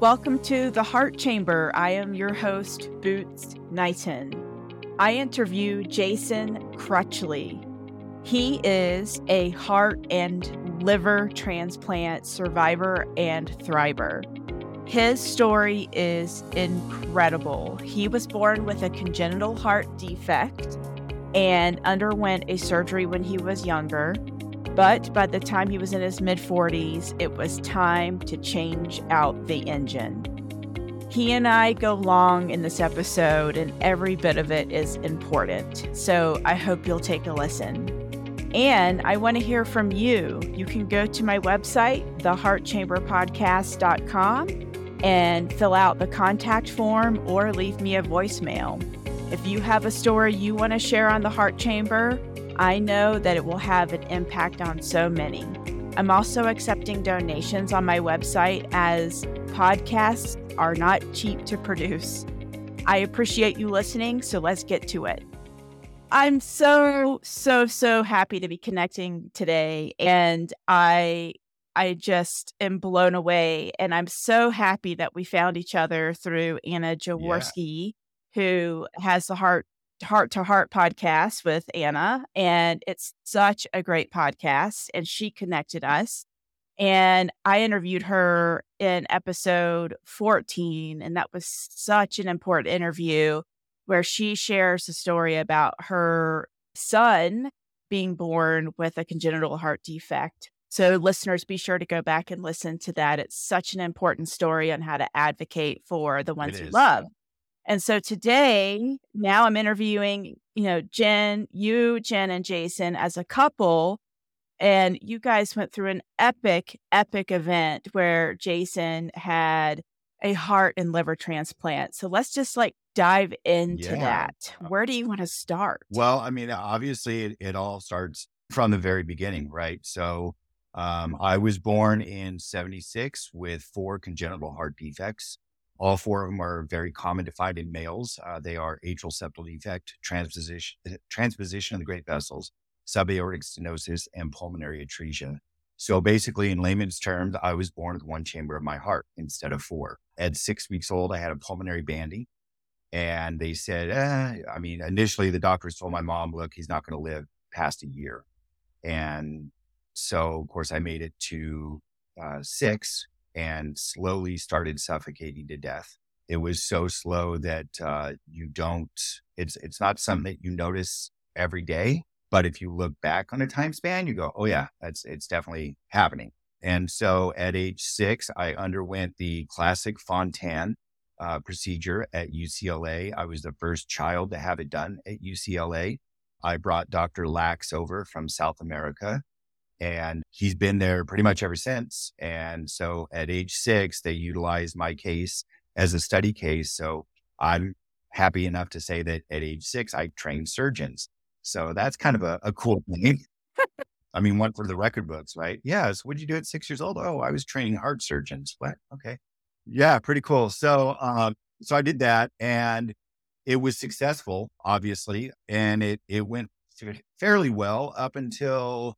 Welcome to the Heart Chamber. I am your host, Boots Knighton. I interview Jason Crutchley. He is a heart and liver transplant survivor and thriver. His story is incredible. He was born with a congenital heart defect and underwent a surgery when he was younger. But by the time he was in his mid 40s, it was time to change out the engine. He and I go long in this episode, and every bit of it is important. So I hope you'll take a listen. And I want to hear from you. You can go to my website, theheartchamberpodcast.com, and fill out the contact form or leave me a voicemail. If you have a story you want to share on the Heart Chamber, I know that it will have an impact on so many. I'm also accepting donations on my website as podcasts are not cheap to produce. I appreciate you listening, so let's get to it. I'm so so so happy to be connecting today and I I just am blown away and I'm so happy that we found each other through Anna Jaworski yeah. who has the heart heart to heart podcast with Anna, and it's such a great podcast. And she connected us. And I interviewed her in episode 14, and that was such an important interview where she shares a story about her son being born with a congenital heart defect. So, listeners, be sure to go back and listen to that. It's such an important story on how to advocate for the ones you love. And so today, now I'm interviewing, you know, Jen, you, Jen, and Jason as a couple. And you guys went through an epic, epic event where Jason had a heart and liver transplant. So let's just like dive into yeah. that. Uh Where do you want to start? Well, I mean, obviously, it, it all starts from the very beginning, right? So um, I was born in 76 with four congenital heart defects. All four of them are very common to find in males. Uh, they are atrial septal defect, transposition, uh, transposition of the great vessels, subaortic stenosis, and pulmonary atresia. So basically, in layman's terms, I was born with one chamber of my heart instead of four. At six weeks old, I had a pulmonary banding. And they said, eh, I mean, initially the doctors told my mom, look, he's not going to live past a year. And so, of course, I made it to uh, six and slowly started suffocating to death. It was so slow that uh, you don't. It's it's not something that you notice every day, but if you look back on a time span, you go, "Oh yeah, that's it's definitely happening." And so, at age six, I underwent the classic Fontan uh, procedure at UCLA. I was the first child to have it done at UCLA. I brought Dr. Laks over from South America and he's been there pretty much ever since. And so at age six, they utilized my case as a study case. So I'm happy enough to say that at age six, I trained surgeons. So that's kind of a, a cool thing. I mean, one for the record books, right? Yeah. So what did you do at six years old? Oh, I was training heart surgeons. What? Okay. Yeah, pretty cool. So, um, so I did that and it was successful, obviously, and it, it went fairly well up until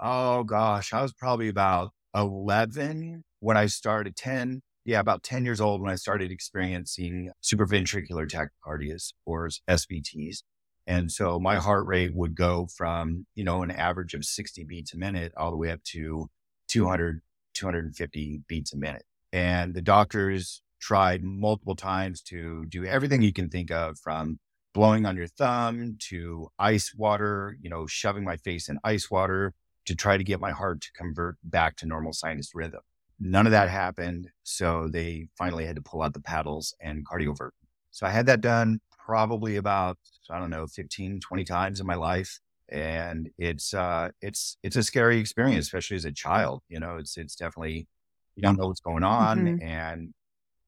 oh gosh, I was probably about 11 when I started 10. Yeah, about 10 years old when I started experiencing supraventricular tachycardias or SVTs. And so my heart rate would go from, you know, an average of 60 beats a minute all the way up to 200, 250 beats a minute. And the doctors tried multiple times to do everything you can think of from blowing on your thumb to ice water, you know, shoving my face in ice water, to try to get my heart to convert back to normal sinus rhythm. None of that happened. So they finally had to pull out the paddles and cardiovert. So I had that done probably about, I don't know, 15, 20 times in my life. And it's, uh, it's, it's a scary experience, especially as a child. You know, it's, it's definitely, you don't know what's going on. Mm-hmm. And,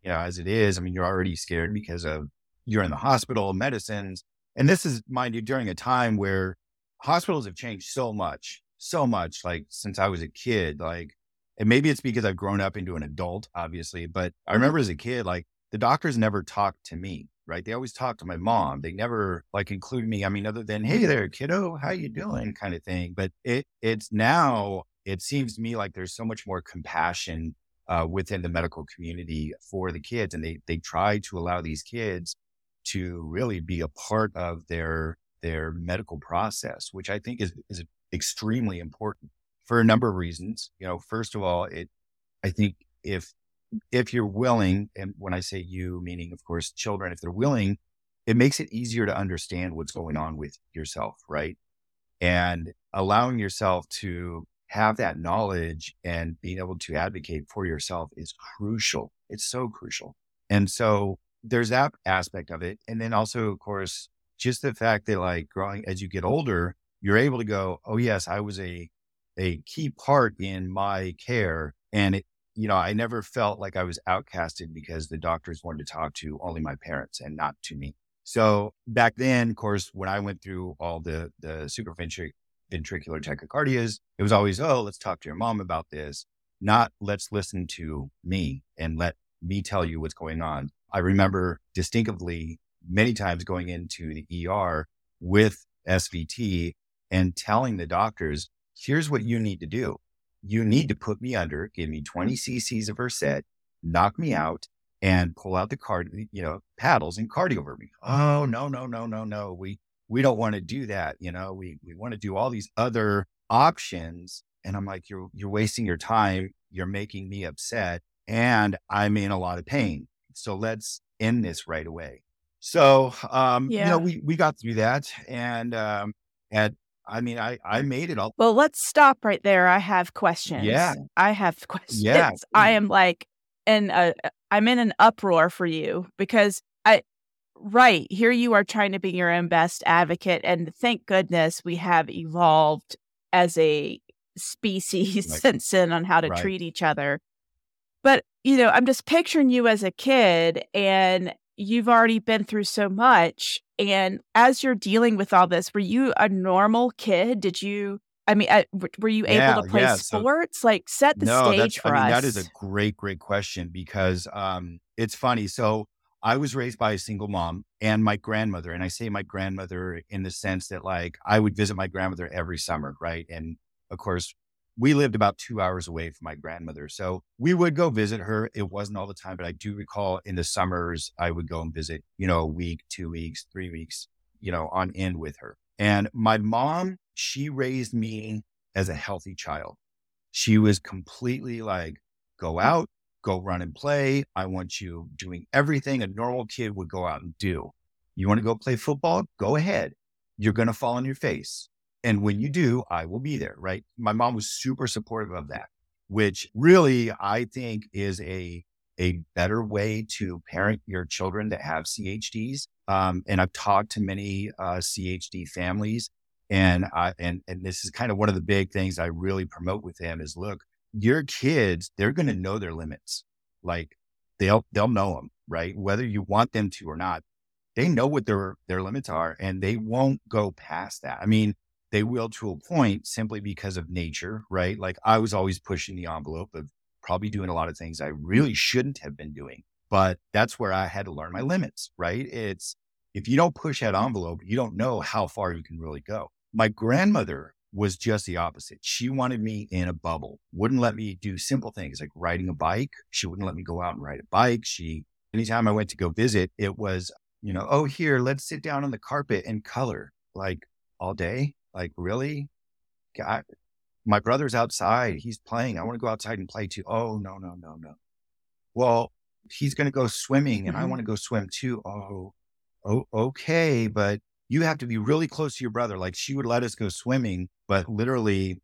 you know, as it is, I mean, you're already scared because of you're in the hospital, medicines. And this is, mind you, during a time where hospitals have changed so much so much like since I was a kid. Like, and maybe it's because I've grown up into an adult, obviously, but I remember as a kid, like the doctors never talked to me, right? They always talked to my mom. They never like include me. I mean, other than, Hey there, kiddo, how you doing kind of thing. But it, it's now, it seems to me like there's so much more compassion uh, within the medical community for the kids. And they, they try to allow these kids to really be a part of their, their medical process, which I think is, is extremely important for a number of reasons. You know, first of all, it, I think if, if you're willing, and when I say you, meaning of course children, if they're willing, it makes it easier to understand what's going on with yourself, right? And allowing yourself to have that knowledge and being able to advocate for yourself is crucial. It's so crucial. And so there's that aspect of it. And then also, of course, just the fact that like growing as you get older, you're able to go, Oh, yes, I was a, a key part in my care. And it, you know, I never felt like I was outcasted because the doctors wanted to talk to only my parents and not to me. So back then, of course, when I went through all the, the supraventricular ventricular tachycardias, it was always, oh, let's talk to your mom about this, not let's listen to me and let me tell you what's going on. I remember distinctively many times going into the ER with SVT and telling the doctors, here's what you need to do. You need to put me under, give me 20 cc's of Versed, knock me out, and pull out the card, you know, paddles and cardiovert me. Oh, no, no, no, no, no. We we don't want to do that. You know, we, we want to do all these other options. And I'm like, you're, you're wasting your time. You're making me upset and I'm in a lot of pain. So let's end this right away. So, um, yeah. you know, we, we got through that and, um, and I mean, I, I made it all. Well, let's stop right there. I have questions. Yeah. I have questions. Yeah. I am like, and I'm in an uproar for you because I, Right. Here you are trying to be your own best advocate. And thank goodness we have evolved as a species right. since then on how to right. treat each other. But, you know, I'm just picturing you as a kid and you've already been through so much. And as you're dealing with all this, were you a normal kid? Did you, I mean, were you yeah, able to play yeah. sports? So, like, set the no, stage for I mean, us. That is a great, great question because um, it's funny. So, I was raised by a single mom and my grandmother. And I say my grandmother in the sense that like I would visit my grandmother every summer, right? And of course, we lived about two hours away from my grandmother. So we would go visit her. It wasn't all the time, but I do recall in the summers, I would go and visit, you know, a week, two weeks, three weeks, you know, on end with her. And my mom, she raised me as a healthy child. She was completely like, go mm. out, go run and play. I want you doing everything a normal kid would go out and do. You want to go play football? Go ahead. You're going to fall on your face. And when you do, I will be there, right? My mom was super supportive of that, which really I think is a, a better way to parent your children that have CHDs. Um, and I've talked to many uh, CHD families and I, and, and this is kind of one of the big things I really promote with them is look, your kids, they're going to know their limits. Like they'll, they'll know them, right? Whether you want them to or not, they know what their, their limits are and they won't go past that. I mean, they will to a point simply because of nature, right? Like I was always pushing the envelope of probably doing a lot of things I really shouldn't have been doing, but that's where I had to learn my limits, right? It's, if you don't push that envelope, you don't know how far you can really go. My grandmother was just the opposite. She wanted me in a bubble, wouldn't let me do simple things like riding a bike. She wouldn't let me go out and ride a bike. She, anytime I went to go visit, it was, you know, oh, here, let's sit down on the carpet and color like all day. Like, really? God, my brother's outside. He's playing. I want to go outside and play too. Oh, no, no, no, no. Well, he's going to go swimming and mm-hmm. I want to go swim too. Oh, oh, okay. But you have to be really close to your brother. Like she would let us go swimming, but literally,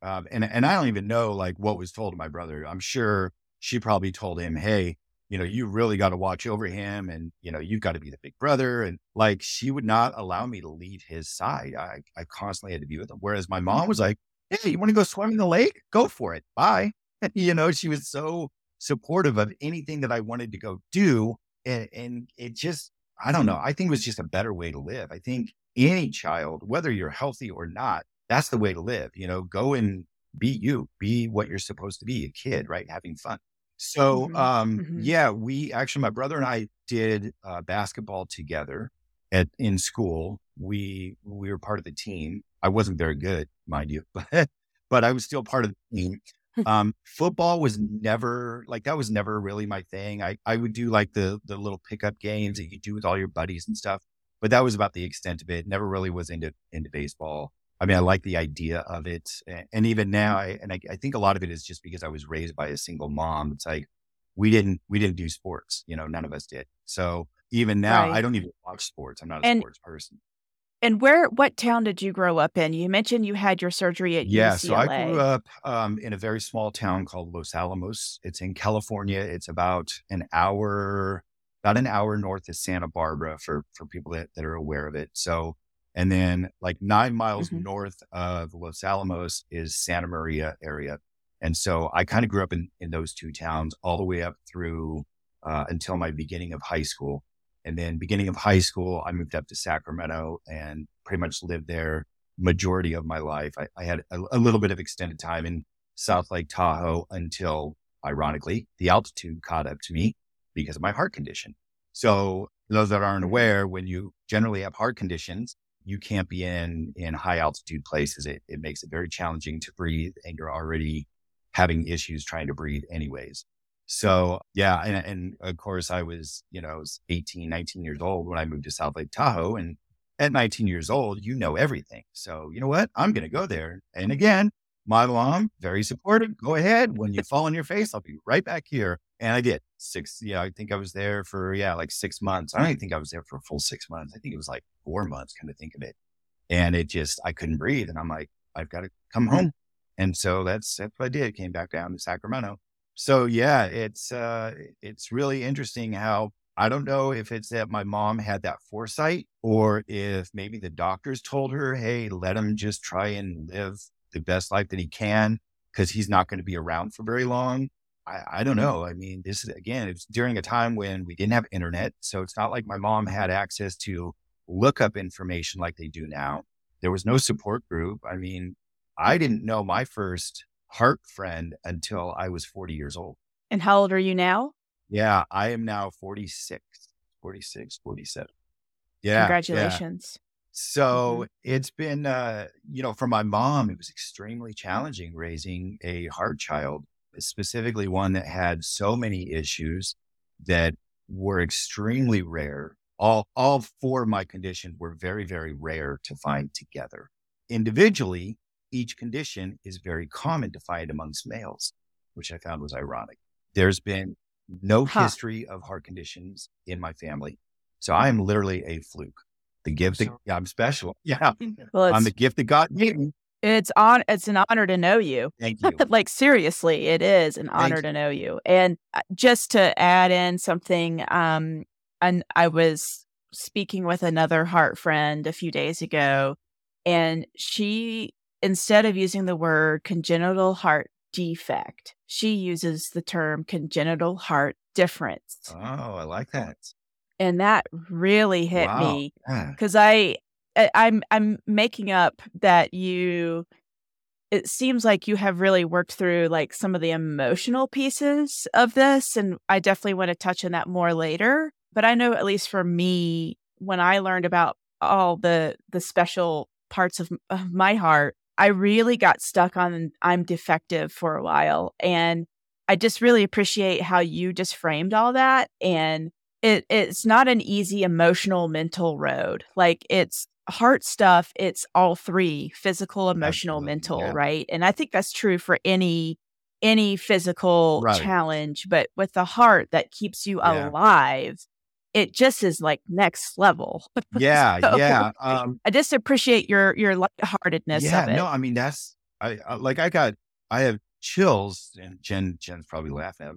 um, and and I don't even know like what was told to my brother. I'm sure she probably told him, "Hey, you know, you really got to watch over him, and you know, you've got to be the big brother." And like she would not allow me to leave his side. I I constantly had to be with him. Whereas my mom was mm-hmm. like, "Hey, you want to go swim in the lake? Go for it. Bye." you know, she was so supportive of anything that I wanted to go do, and, and it just I don't know. I think it was just a better way to live. I think any child, whether you're healthy or not, that's the way to live. You know, go and be you, be what you're supposed to be, a kid, right? Having fun. So, mm-hmm. um, mm-hmm. yeah, we actually, my brother and I did uh, basketball together at in school. We we were part of the team. I wasn't very good, mind you, but but I was still part of the team. um, football was never like that was never really my thing. I, I would do like the the little pickup games that you do with all your buddies and stuff, but that was about the extent of it. Never really was into into baseball. I mean, I like the idea of it, and, even now, I, and I, I think a lot of it is just because I was raised by a single mom. It's like we didn't we didn't do sports, you know, none of us did. So even now, right. I don't even watch sports. I'm not a and, sports person. And where, what town did you grow up in? You mentioned you had your surgery at yeah, UCLA. so I grew up um, in a very small town called Los Alamos. It's in California. It's about an hour, about an hour north of Santa Barbara for for people that, that are aware of it. So, and then like nine miles mm-hmm. north of Los Alamos is Santa Maria area. And so I kind of grew up in, in those two towns all the way up through uh, until my beginning of high school. And then beginning of high school, I moved up to Sacramento and pretty much lived there majority of my life. I, I had a, a, little bit of extended time in South Lake Tahoe until ironically the altitude caught up to me because of my heart condition. So those that aren't aware, when you generally have heart conditions, you can't be in, in high altitude places. It, it makes it very challenging to breathe and you're already having issues trying to breathe anyways. So yeah, and, and of course I was, you know, was 18, 19 years old when I moved to South Lake Tahoe. And at 19 years old, you know everything. So you know what? I'm going to go there. And again, my mom, very supportive. Go ahead. When you fall on your face, I'll be right back here. And I did six. Yeah, I think I was there for, yeah, like six months. I don't even think I was there for a full six months. I think it was like four months, kind of think of it. And it just, I couldn't breathe. And I'm like, I've got to come home. And so that's, that's what I did. Came back down to Sacramento so yeah, it's uh, it's really interesting how I don't know if it's that my mom had that foresight or if maybe the doctors told her, "Hey, let him just try and live the best life that he can because he's not going to be around for very long." I, I don't know. I mean, this is again, it's during a time when we didn't have internet, so it's not like my mom had access to look up information like they do now. There was no support group. I mean, I didn't know my first heart friend until I was 40 years old. And how old are you now? Yeah, I am now 46, 46, 47. Yeah. Congratulations. Yeah. So mm-hmm. it's been, uh, you know, for my mom, it was extremely challenging raising a heart child, specifically one that had so many issues that were extremely rare. All, all four of my conditions were very, very rare to find together. Individually, each condition is very common to find amongst males, which I found was ironic. There's been no huh. history of heart conditions in my family. So I am literally a fluke. The gift that yeah, I'm special. Yeah. Well, I'm the gift that God gave me. It's on it's an honor to know you. Thank you. like seriously, it is an honor Thank to know you. And uh, just to add in something, um, and I was speaking with another heart friend a few days ago, and she instead of using the word congenital heart defect, she uses the term congenital heart difference. Oh, I like that. And that really hit wow. me because I, I I'm I'm making up that you it seems like you have really worked through like some of the emotional pieces of this and I definitely want to touch on that more later but I know at least for me when I learned about all the the special parts of, of my heart I really got stuck on I'm defective for a while. And I just really appreciate how you just framed all that. And it, it's not an easy emotional mental road. Like it's heart stuff, it's all three physical, emotional, Absolutely. mental, yeah. right? And I think that's true for any any physical right. challenge, but with the heart that keeps you yeah. alive, it just is like next level. Yeah, so, yeah. Um, I just appreciate your your lightheartedness. Yeah, no, I mean that's I, I, like I got I have chills, and Jen Jen's probably laughing at.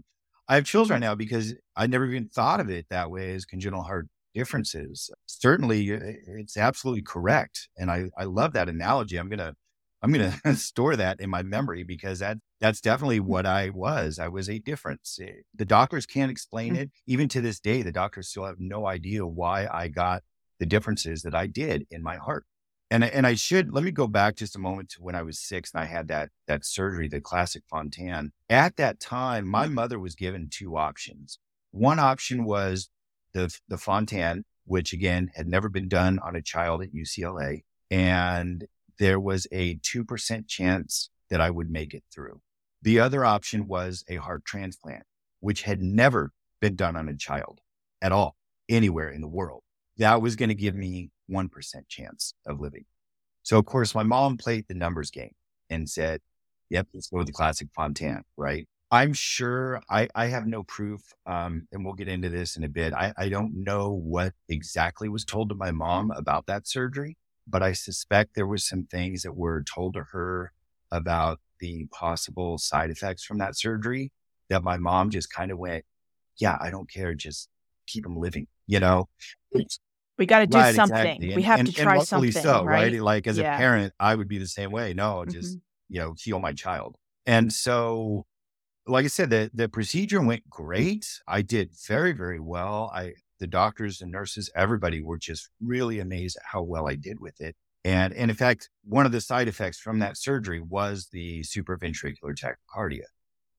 I have chills right now because I never even thought of it that way as congenital heart differences. Certainly, it's absolutely correct, and I I love that analogy. I'm gonna I'm going to store that in my memory because that that's definitely mm. what I was. I was a difference. Eh, the doctors can't explain mm. it. Even to this day, the doctors still have no idea why I got the differences that I did in my heart. And and I should let me go back just a moment to when I was six and I had that that surgery, the classic Fontan. At that time, my mother was given two options. One option was the the Fontan, which again had never been done on a child at UCLA, and there was a 2% chance that I would make it through. The other option was a heart transplant, which had never been done on a child at all, anywhere in the world. That was going to give me 1% chance of living. So, of course, my mom played the numbers game and said, yep, let's go with the classic Fontan, right? I'm sure I, I have no proof, um, and we'll get into this in a bit. I, I don't know what exactly was told to my mom about that surgery, but I suspect there was some things that were told to her about the possible side effects from that surgery that my mom just kind of went, yeah, I don't care. Just keep him living, you know? We got to do right, something. Exactly. We have and, to try something. So, right? right? Like as yeah. a parent, I would be the same way. No, just, mm-hmm. you know, heal my child. And so, like I said, the, the procedure went great. I did very, very well. I, the doctors and nurses, everybody were just really amazed at how well I did with it. And, and in fact, one of the side effects from that surgery was the supraventricular tachycardia.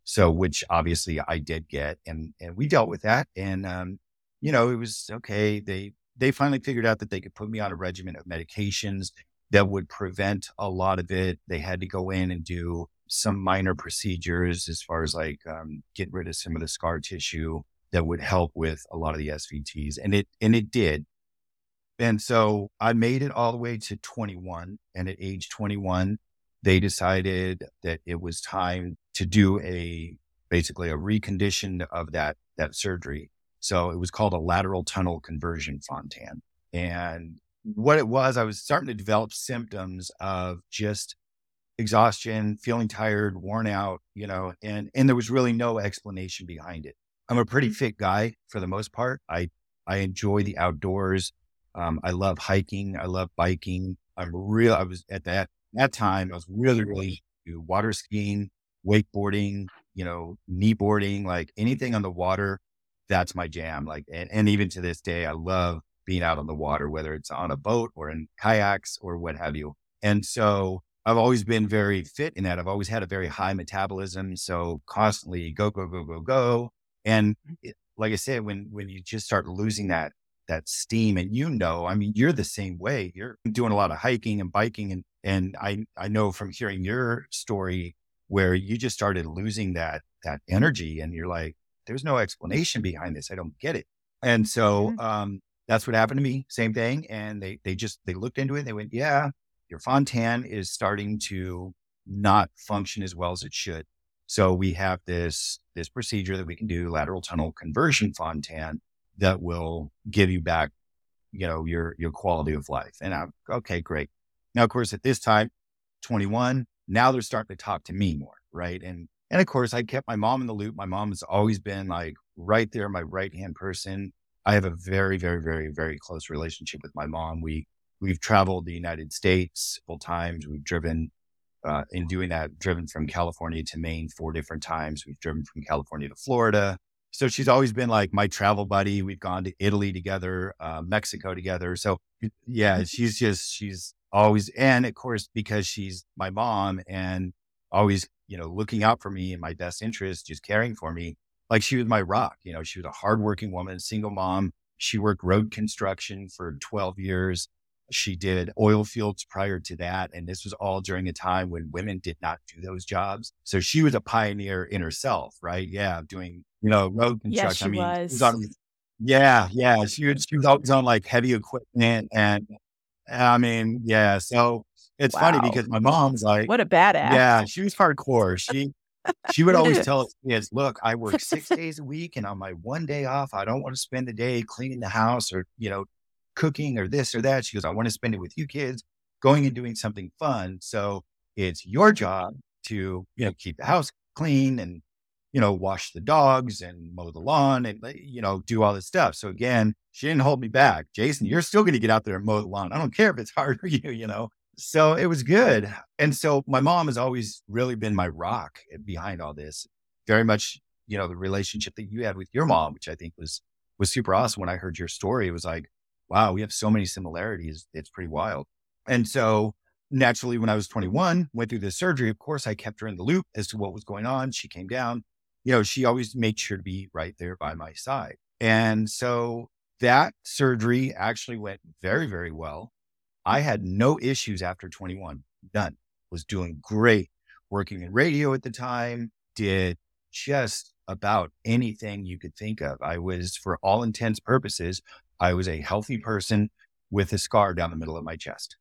So, which obviously I did get and, and we dealt with that. And, um, you know, it was okay. They, they finally figured out that they could put me on a regimen of medications that would prevent a lot of it. They had to go in and do some minor procedures as far as like um, get rid of some of the scar tissue that would help with a lot of the SVTs, and it and it did. And so I made it all the way to 21. And at age 21, they decided that it was time to do a basically a recondition of that, that surgery. So it was called a lateral tunnel conversion Fontan. And what it was, I was starting to develop symptoms of just exhaustion, feeling tired, worn out, you know, and, and there was really no explanation behind it. I'm a pretty mm. fit guy for the most part. I, I enjoy the outdoors. Um, I love hiking. I love biking. I'm real. I was at that that time. I was really really water skiing, wakeboarding, you know, kneeboarding, like anything on the water. That's my jam. Like, and, and even to this day, I love being out on the water, whether it's on a boat or in kayaks or what have you. And so I've always been very fit in that. I've always had a very high metabolism. So constantly go, go, go, go, go. And mm. it, like I said, when, when you just start losing that that steam. And you know, I mean, you're the same way. You're doing a lot of hiking and biking. And, and I, I know from hearing your story where you just started losing that, that energy and you're like, there's no explanation behind this. I don't get it. And so, mm-hmm. um, that's what happened to me. Same thing. And they, they just, they looked into it. They went, yeah, your Fontan is starting to not function as well as it should. So we have this, this procedure that we can do lateral tunnel conversion Fontan that will give you back, you know, your, your quality of life. And I'm okay, great. Now, of course, at this time, 21, now they're starting to talk to me more. Right. And, and of course, I kept my mom in the loop. My mom has always been like right there, my right hand person. I have a very, very, very, very close relationship with my mom. We, we've traveled the United States full times. We've driven, uh, in doing that, driven from California to Maine four different times. We've driven from California to Florida. So she's always been like my travel buddy. We've gone to Italy together, uh, Mexico together. So yeah, mm-hmm. she's just, she's always, and of course, because she's my mom and always, you know, looking out for me in my best interest, just caring for me. Like she was my rock. You know, she was a hardworking woman, single mom. She worked road construction for 12 years. She did oil fields prior to that. And this was all during a time when women did not do those jobs. So she was a pioneer in herself, right? Yeah. Doing, you know, road construction. Yes, she I mean, was. on, yeah. Yeah. She was, she was always on like heavy equipment. And I mean, yeah. So it's wow. funny because my mom's like, what a badass. Yeah. She was hardcore. She, she would always tell us kids, look, I work six days a week and on my one day off, I don't want to spend the day cleaning the house or, you know, cooking or this or that. She goes, I want to spend it with you kids going and doing something fun. So it's your job to, you know, keep the house clean and, you know, wash the dogs and mow the lawn and, you know, do all this stuff. So again, she didn't hold me back. Jason, you're still going to get out there and mow the lawn. I don't care if it's hard for you, you know. So it was good. And so my mom has always really been my rock eh, behind all this. Very much, you know, the relationship that you had with your mom, which I think was was super awesome. When I heard your story, it was like, wow, we have so many similarities. It's pretty wild. And so naturally, when I was 21, went through this surgery, of course, I kept her in the loop as to what was going on. She came down, you know, she always made sure to be right there by my side. And so that surgery actually went very, very well. I had no issues after 21, done, was doing great, working in radio at the time, did just about anything you could think of. I was, for all intents purposes, I was a healthy person with a scar down the middle of my chest.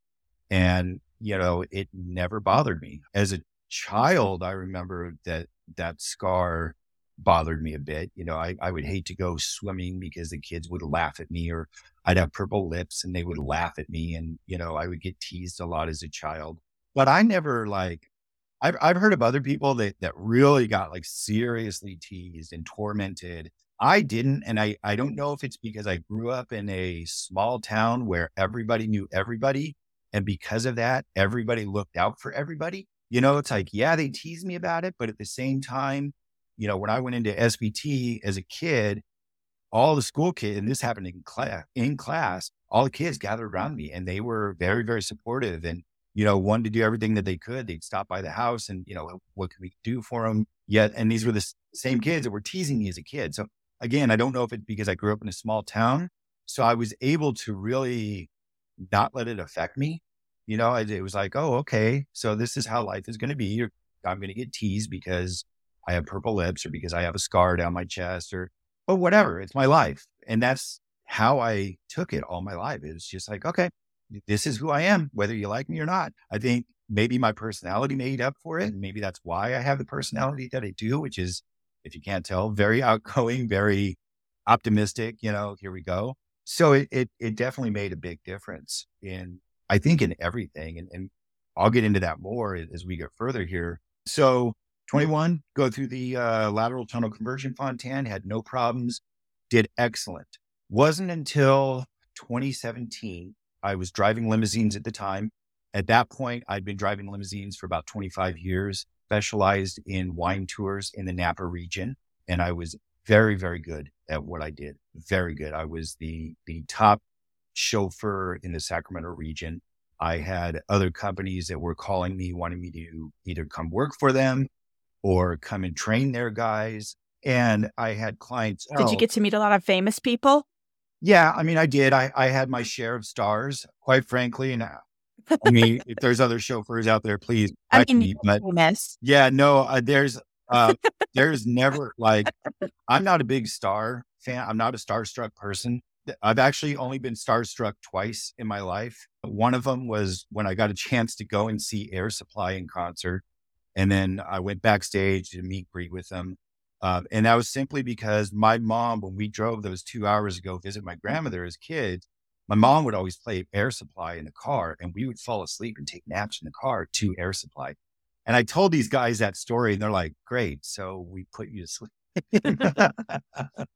And, you know, it never bothered me. As a child, I remember that that scar bothered me a bit. You know, I, I would hate to go swimming because the kids would laugh at me or I'd have purple lips and they would laugh at me. And, you know, I would get teased a lot as a child. But I never like I've I've heard of other people that that really got like seriously teased and tormented. I didn't, and I I don't know if it's because I grew up in a small town where everybody knew everybody, and because of that, everybody looked out for everybody. You know, it's like yeah, they teased me about it, but at the same time, you know, when I went into SVT as a kid, all the school kids, and this happened in class, in class, all the kids gathered around me, and they were very very supportive and you know, wanted to do everything that they could. They'd stop by the house and, you know, what could we do for them? Yet, and these were the same kids that were teasing me as a kid. So again, I don't know if it's because I grew up in a small town. So I was able to really not let it affect me. You know, it was like, oh, okay. So this is how life is going to be. I'm going to get teased because I have purple lips or because I have a scar down my chest or, or whatever. It's my life. And that's how I took it all my life. It was just like, okay, this is who I am, whether you like me or not. I think maybe my personality made up for it. And maybe that's why I have the personality that I do, which is, if you can't tell, very outgoing, very optimistic, you know, here we go. So it, it, it definitely made a big difference in, I think, in everything. And, and I'll get into that more as we get further here. So 21, go through the uh, lateral tunnel conversion Fontan, had no problems, did excellent. Wasn't until 2017 I was driving limousines at the time. At that point, I'd been driving limousines for about 25 years, specialized in wine tours in the Napa region. And I was very, very good at what I did. Very good. I was the, the top chauffeur in the Sacramento region. I had other companies that were calling me, wanting me to either come work for them or come and train their guys. And I had clients. Did oh, you get to meet a lot of famous people? Yeah, I mean, I did. I, I had my share of stars, quite frankly. And uh, I mean, if there's other chauffeurs out there, please. I mean, me, but famous. yeah, no, uh, there's uh, there's never like I'm not a big star fan. I'm not a starstruck person. I've actually only been starstruck twice in my life. One of them was when I got a chance to go and see Air Supply in concert, and then I went backstage to meet greet with them. Uh, and that was simply because my mom, when we drove those two hours ago visit my grandmother as kids, my mom would always play air supply in the car and we would fall asleep and take naps in the car to air supply. And I told these guys that story and they're like, great. So we put you to sleep. it,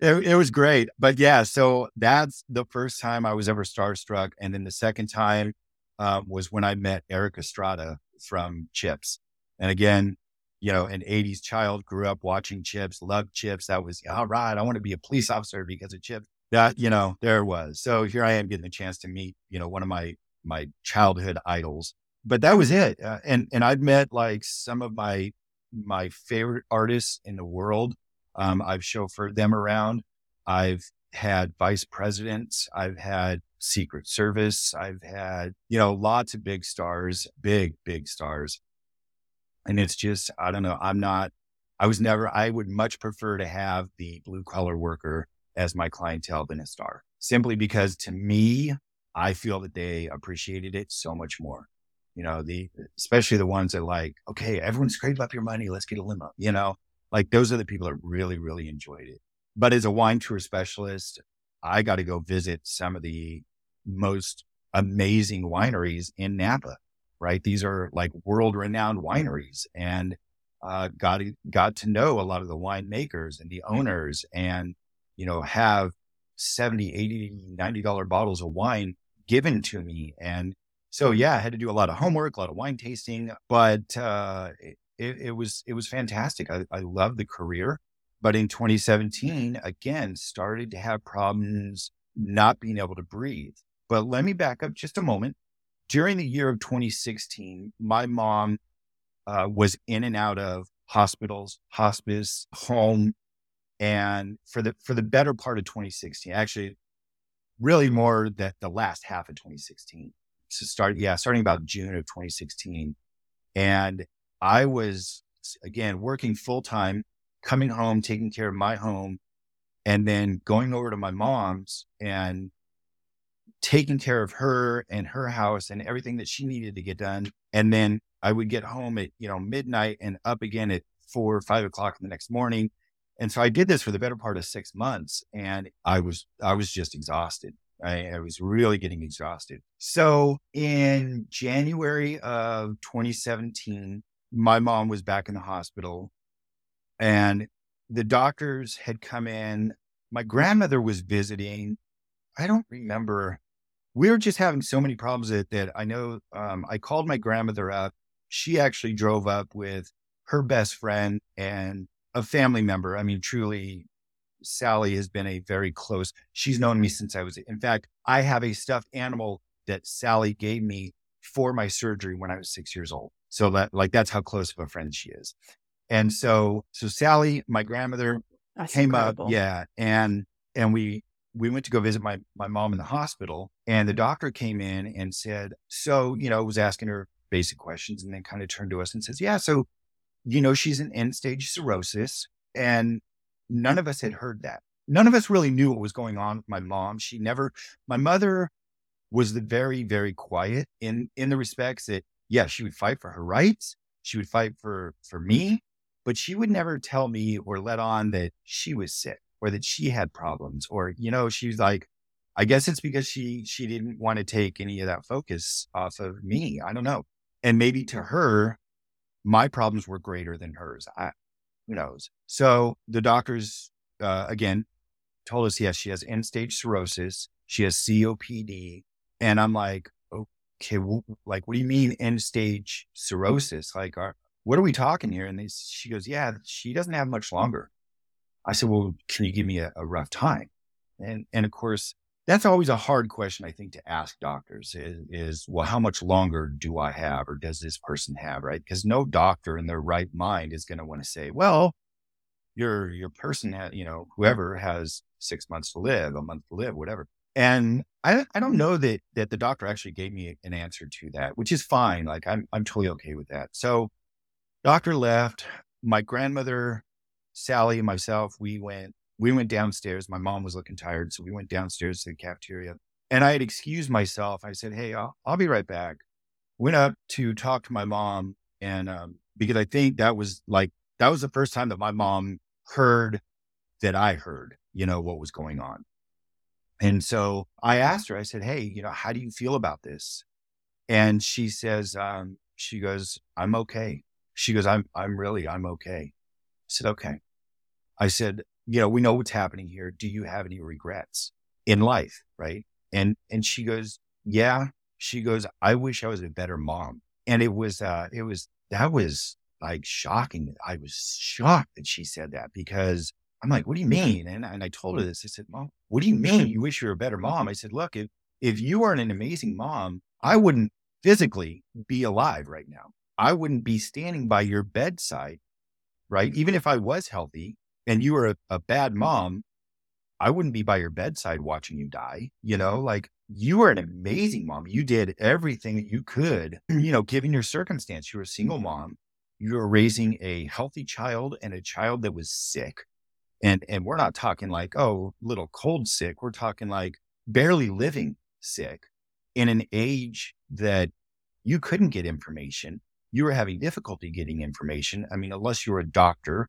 it, was great. But yeah, so that's the first time I was ever starstruck. And then the second time uh, was when I met Erik Estrada from Chips. And again, you know, an 80s child, grew up watching Chips, loved Chips. That was, all right, I want to be a police officer because of Chips. That, you know, there was. So here I am getting a chance to meet, you know, one of my, my childhood idols. But that was it. Uh, and, and I've met like some of my, my favorite artists in the world. Um, I've chauffeured them around. I've had vice presidents. I've had Secret Service. I've had, you know, lots of big stars, big, big stars. And it's just, I don't know. I'm not, I was never, I would much prefer to have the blue collar worker as my clientele than a star simply because to me, I feel that they appreciated it so much more. You know, the, especially the ones that like, okay, everyone scrape up your money. Let's get a limo, you know, like those are the people that really, really enjoyed it. But as a wine tour specialist, I got to go visit some of the most amazing wineries in Napa right? These are like world renowned wineries and uh, got, got to know a lot of the winemakers and the owners and, you know, have 70, 80, 90 dollar bottles of wine given to me. And so, yeah, I had to do a lot of homework, a lot of wine tasting, but, uh, it, it was, it was fantastic. I, I love the career, but in 2017, again, started to have problems not being able to breathe. But let me back up just a moment during the year of 2016, my mom uh, was in and out of hospitals, hospice, home, and for the for the better part of 2016, actually, really more that the last half of 2016. So start, yeah, starting about June of 2016, and I was again working full time, coming home, taking care of my home, and then going over to my mom's and taking care of her and her house and everything that she needed to get done. And then I would get home at, you know, midnight and up again at four or five o'clock in the next morning. And so I did this for the better part of six months and I was, I was just exhausted. I, I was really getting exhausted. So in January of 2017, my mom was back in the hospital and the doctors had come in. My grandmother was visiting. I don't remember. We were just having so many problems that, that I know um, I called my grandmother up. She actually drove up with her best friend and a family member. I mean, truly, Sally has been a very close, she's known me since I was, in fact, I have a stuffed animal that Sally gave me for my surgery when I was six years old. So that, like, that's how close of a friend she is. And so, so Sally, my grandmother That's came incredible. up. Yeah. And, and we, we went to go visit my, my mom in the hospital and the doctor came in and said, so, you know, was asking her basic questions and then kind of turned to us and says, yeah, so, you know, she's in end stage cirrhosis and none of us had heard that. None of us really knew what was going on with my mom. She never, my mother was the very, very quiet in, in the respects that, yeah, she would fight for her rights. She would fight for, for me, but she would never tell me or let on that she was sick or that she had problems or, you know, she was like, I guess it's because she, she didn't want to take any of that focus off of me. I don't know. And maybe to her, my problems were greater than hers. I, who knows? So the doctors, uh, again, told us, yes, she has end stage cirrhosis. She has COPD. And I'm like, okay, well, like, what do you mean end stage cirrhosis? Like, are, what are we talking here? And they, she goes, yeah, she doesn't have much longer. I said, well, can you give me a, a rough time? And, and of course, that's always a hard question, I think, to ask doctors is, is, well, how much longer do I have or does this person have? Right. Because no doctor in their right mind is going to want to say, well, your, your person, ha- you know, whoever has six months to live, a month to live, whatever. And I, I don't know that, that the doctor actually gave me an answer to that, which is fine. Like I'm, I'm totally okay with that. So doctor left. My grandmother, Sally and myself, we went we went downstairs. My mom was looking tired. So we went downstairs to the cafeteria and I had excused myself. I said, Hey, I'll, I'll be right back. Went up to talk to my mom. And, um, because I think that was like, that was the first time that my mom heard that I heard, you know, what was going on. And so I asked her, I said, Hey, you know, how do you feel about this? And she says, um, she goes, I'm okay. She goes, I'm, I'm really, I'm okay. I said, okay. I said, you know, we know what's happening here. Do you have any regrets in life? Right. And, and she goes, yeah. She goes, I wish I was a better mom. And it was, uh, it was, that was like shocking. I was shocked that she said that because I'm like, what do you mean? And, and I told her this. I said, mom, what do you mean? You wish you were a better mom? I said, look, if, if you weren't an amazing mom, I wouldn't physically be alive right now. I wouldn't be standing by your bedside, right? Even if I was healthy, and you were a, a, bad mm-hmm. mom, I wouldn't be by your bedside watching you die. You know, like you were an amazing mom. You did everything that you could, you know, given your circumstance. You were a single mom. You were raising a healthy child and a child that was sick. And, and we're not talking like, oh, little cold sick. We're talking like barely living sick in an age that you couldn't get information. You were having difficulty getting information. I mean, unless you were a doctor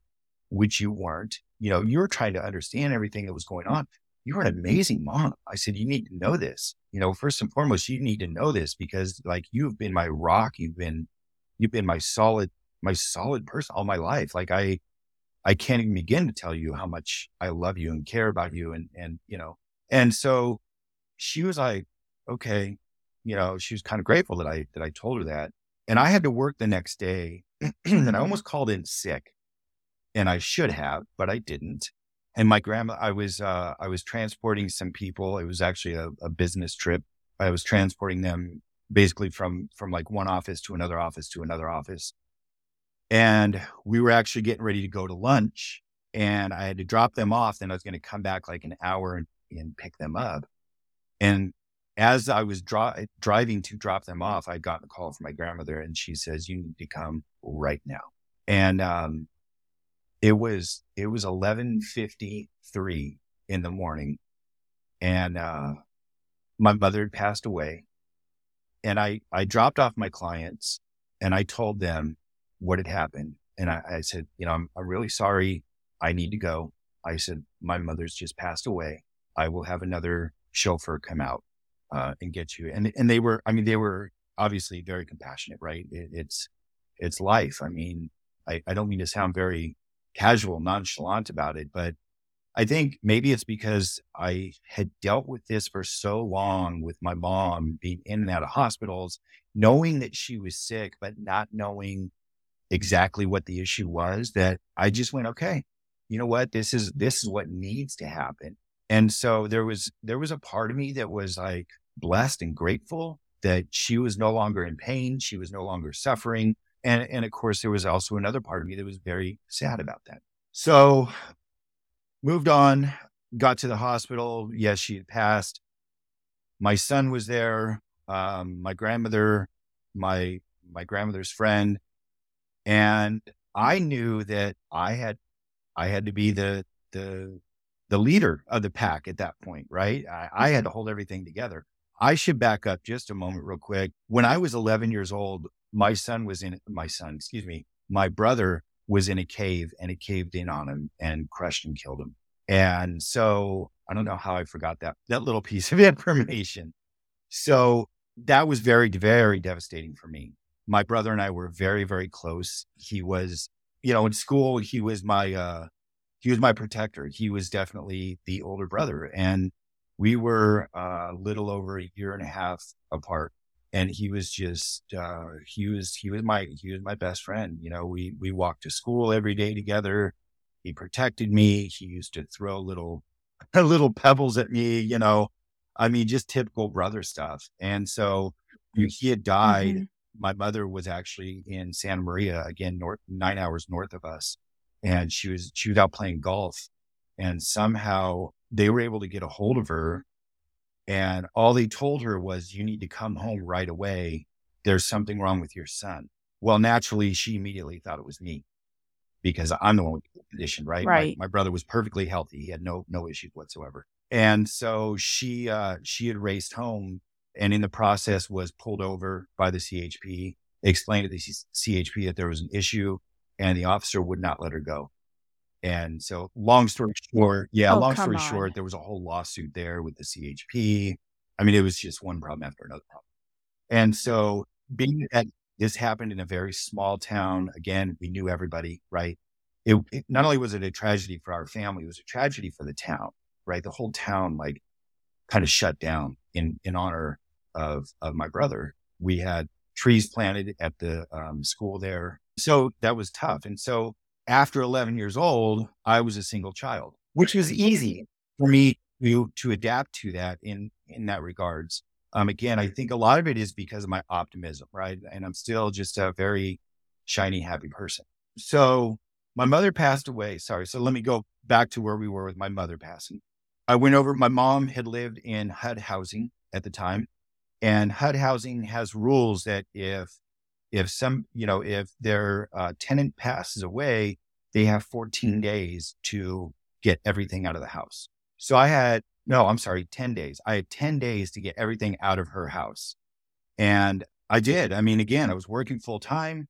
which you weren't. You know, you were trying to understand everything that was going mm. on. You were an amazing mom. I said, you need to know this. You know, first and foremost, you need to know this because like you've been my rock. You've been, you've been my solid, my solid person all my life. Like I, I can't even begin to tell you how much I love you and care about you. And, and, you know, and so she was like, okay, you know, she was kind of grateful that I, that I told her that. And I had to work the next day and I mm-hmm. almost called in sick and I should have, but I didn't. And my grandma, I was, uh, I was transporting some people. It was actually a, a, business trip. I was transporting them basically from, from like one office to another office to another office. And we were actually getting ready to go to lunch and I had to drop them off. Then I was going to come back like an hour and, and pick them up. And as I was dri- driving to drop them off, I got a call from my grandmother and she says, you need to come right now. And um, it was it was eleven fifty three in the morning, and uh, my mother had passed away, and I I dropped off my clients, and I told them what had happened, and I, I said, you know, I'm I'm really sorry. I need to go. I said, my mother's just passed away. I will have another chauffeur come out uh, and get you. And and they were, I mean, they were obviously very compassionate, right? It, it's it's life. I mean, I, I don't mean to sound very casual, nonchalant about it, but I think maybe it's because I had dealt with this for so long with my mom being in and out of hospitals, knowing that she was sick, but not knowing exactly what the issue was that I just went, okay, you know what? This is, this is what needs to happen. And so there was, there was a part of me that was like blessed and grateful that she was no longer in pain. She was no longer suffering. And, and of course, there was also another part of me that was very sad about that. So moved on, got to the hospital. Yes, she had passed. My son was there. Um, my grandmother, my, my grandmother's friend. And I knew that I had, I had to be the, the, the leader of the pack at that point, right? I, I had to hold everything together. I should back up just a moment real quick. When I was 11 years old, my son was in my son, excuse me, my brother was in a cave and it caved in on him and crushed and killed him. And so I don't know how I forgot that, that little piece of information. So that was very, very devastating for me. My brother and I were very, very close. He was, you know, in school, he was my, uh, he was my protector. He was definitely the older brother. And we were a little over a year and a half apart and he was just uh, he was he was my he was my best friend you know we we walked to school every day together. He protected me. He used to throw little little pebbles at me you know i mean just typical brother stuff. And so he had died. mm-hmm. my mother was actually in santa maria again north nine hours north of us and she was she was out playing golf. And somehow they were able to get a hold of her and all they told her was, you need to come home right away. There's something wrong with your son. Well, naturally, she immediately thought it was me because I'm the one with the condition, right? Right. My, my, brother was perfectly healthy. He had no, no issues whatsoever. And so she, uh, she had raced home and in the process was pulled over by the CHP, explained to the CHP that there was an issue and the officer would not let her go. And so, long story short, yeah, oh, long story on. short, there was a whole lawsuit there with the CHP. I mean, it was just one problem after another problem. And so, being that this happened in a very small town, again, we knew everybody, right? It, it, not only was it a tragedy for our family, it was a tragedy for the town, right? The whole town, like, kind of shut down in in honor of of my brother. We had trees planted at the um, school there, so that was tough. And so after 11 years old, I was a single child, which was easy for me to, to adapt to that in, in that regards. Um, again, I think a lot of it is because of my optimism, right? And I'm still just a very shiny, happy person. So my mother passed away. Sorry. So let me go back to where we were with my mother passing. I went over, my mom had lived in HUD housing at the time. And HUD housing has rules that if if some, you know, if their uh, tenant passes away, they have 14 days to get everything out of the house. So I had, no, I'm sorry, 10 days. I had 10 days to get everything out of her house. And I did. I mean, again, I was working full time,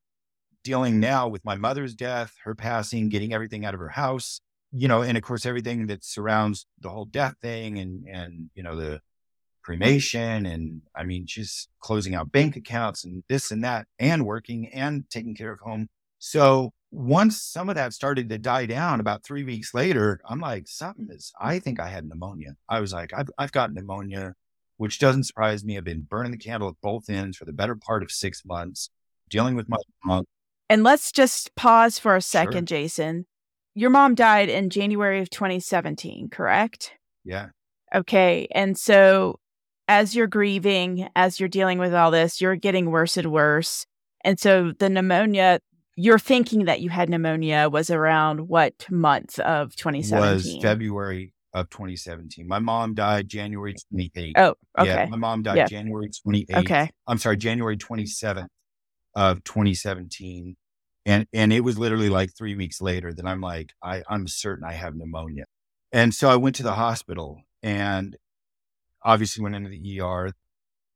dealing now with my mother's death, her passing, getting everything out of her house, you know, and of course, everything that surrounds the whole death thing and, and, you know, the, cremation and I mean, just closing out bank accounts and this and that and working and taking care of home. So once some of that started to die down about three weeks later, I'm like, something is, I think I had pneumonia. I was like, I've, I've got pneumonia, which doesn't surprise me. I've been burning the candle at both ends for the better part of six months, dealing with my mom. And let's just pause for a second, sure. Jason. Your mom died in January of 2017, correct? Yeah. Okay. And so as you're grieving, as you're dealing with all this, you're getting worse and worse. And so the pneumonia, you're thinking that you had pneumonia was around what month of 2017? Was February of 2017. My mom died January 28th. Oh, okay. Yeah, my mom died yeah. January 28th. Okay. I'm sorry, January 27th of 2017. And, and it was literally like three weeks later that I'm like, I, I'm certain I have pneumonia. And so I went to the hospital and obviously went into the ER.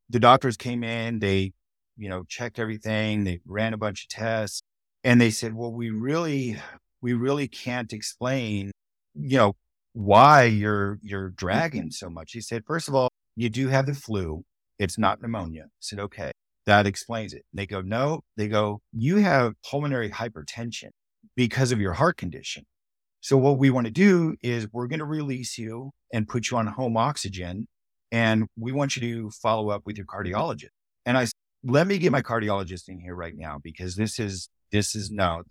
The doctors came in, they, you know, checked everything. They ran a bunch of tests and they said, well, we really, we really can't explain, you know, why you're, you're dragging so much. He said, first of all, you do have the flu. It's not pneumonia. I said, okay, that explains it. They go, no, they go, you have pulmonary hypertension because of your heart condition. So what we want to do is we're going to release you and put you on home oxygen. And we want you to follow up with your cardiologist. And I, said, let me get my cardiologist in here right now because this is, this is no,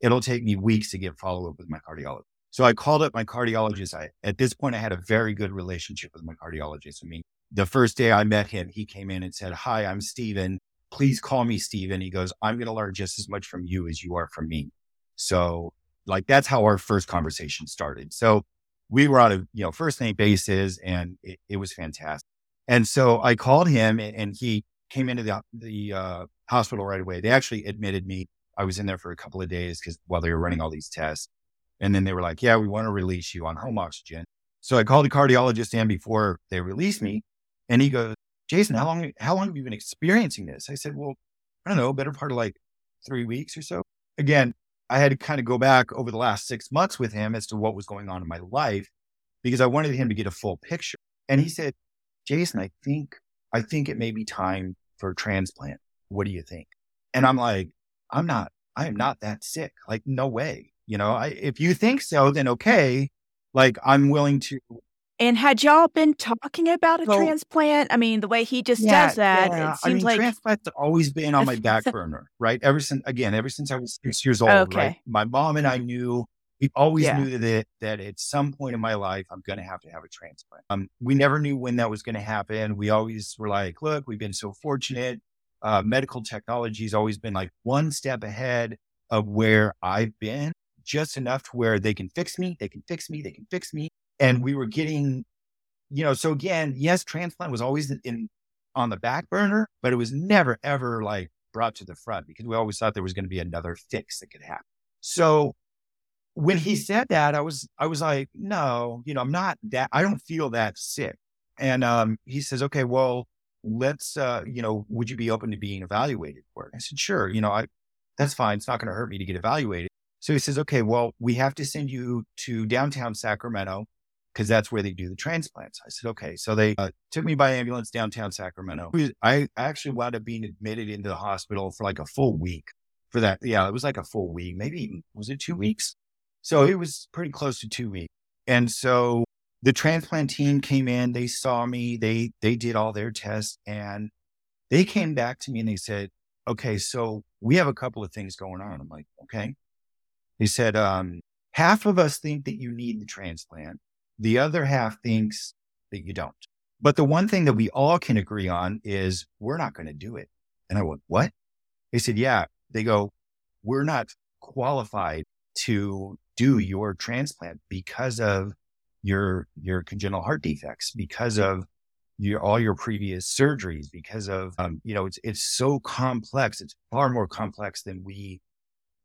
it'll take me weeks to get follow up with my cardiologist. So I called up my cardiologist. I, at this point, I had a very good relationship with my cardiologist. I mean, the first day I met him, he came in and said, Hi, I'm Steven. Please call me Steven. He goes, I'm going to learn just as much from you as you are from me. So like that's how our first conversation started. So we were on a, you know, first name basis and it, it was fantastic. And so I called him and, and he came into the, the uh, hospital right away. They actually admitted me. I was in there for a couple of days because while they were running all these tests. And then they were like, yeah, we want to release you on home oxygen. So I called the cardiologist in before they released me. And he goes, Jason, how long, how long have you been experiencing this? I said, well, I don't know, better part of like three weeks or so. Again, I had to kind of go back over the last six months with him as to what was going on in my life because I wanted him to get a full picture. And he said, Jason, I think, I think it may be time for a transplant. What do you think? And I'm like, I'm not, I am not that sick. Like, no way. You know, I, if you think so, then okay. Like, I'm willing to and had y'all been talking about a so, transplant? I mean, the way he just yeah, does that, yeah. it seems I mean, like transplants have always been on my back burner, right? Ever since, again, ever since I was six years old, okay. right? My mom and I knew, we always yeah. knew that, that at some point in my life, I'm going to have to have a transplant. Um, we never knew when that was going to happen. We always were like, look, we've been so fortunate. Uh, medical technology has always been like one step ahead of where I've been, just enough to where they can fix me, they can fix me, they can fix me and we were getting, you know, so again, yes, transplant was always in on the back burner, but it was never ever like brought to the front because we always thought there was going to be another fix that could happen. So when he said that, I was I was like, no, you know, I'm not that I don't feel that sick. And um, he says, okay, well, let's uh, you know, would you be open to being evaluated for it? I said, sure, you know, I that's fine. It's not going to hurt me to get evaluated. So he says, okay, well, we have to send you to downtown Sacramento because that's where they do the transplants. I said, okay. So they uh, took me by ambulance downtown Sacramento. I actually wound up being admitted into the hospital for like a full week for that. Yeah, it was like a full week, maybe was it two weeks? So it was pretty close to two weeks. And so the transplant team came in, they saw me, they, they did all their tests and they came back to me and they said, okay, so we have a couple of things going on. I'm like, okay. They said, um, half of us think that you need the transplant the other half thinks that you don't. But the one thing that we all can agree on is we're not going to do it. And I went, what? They said, yeah. They go, we're not qualified to do your transplant because of your, your congenital heart defects, because of your, all your previous surgeries, because of, um, you know, it's, it's so complex. It's far more complex than we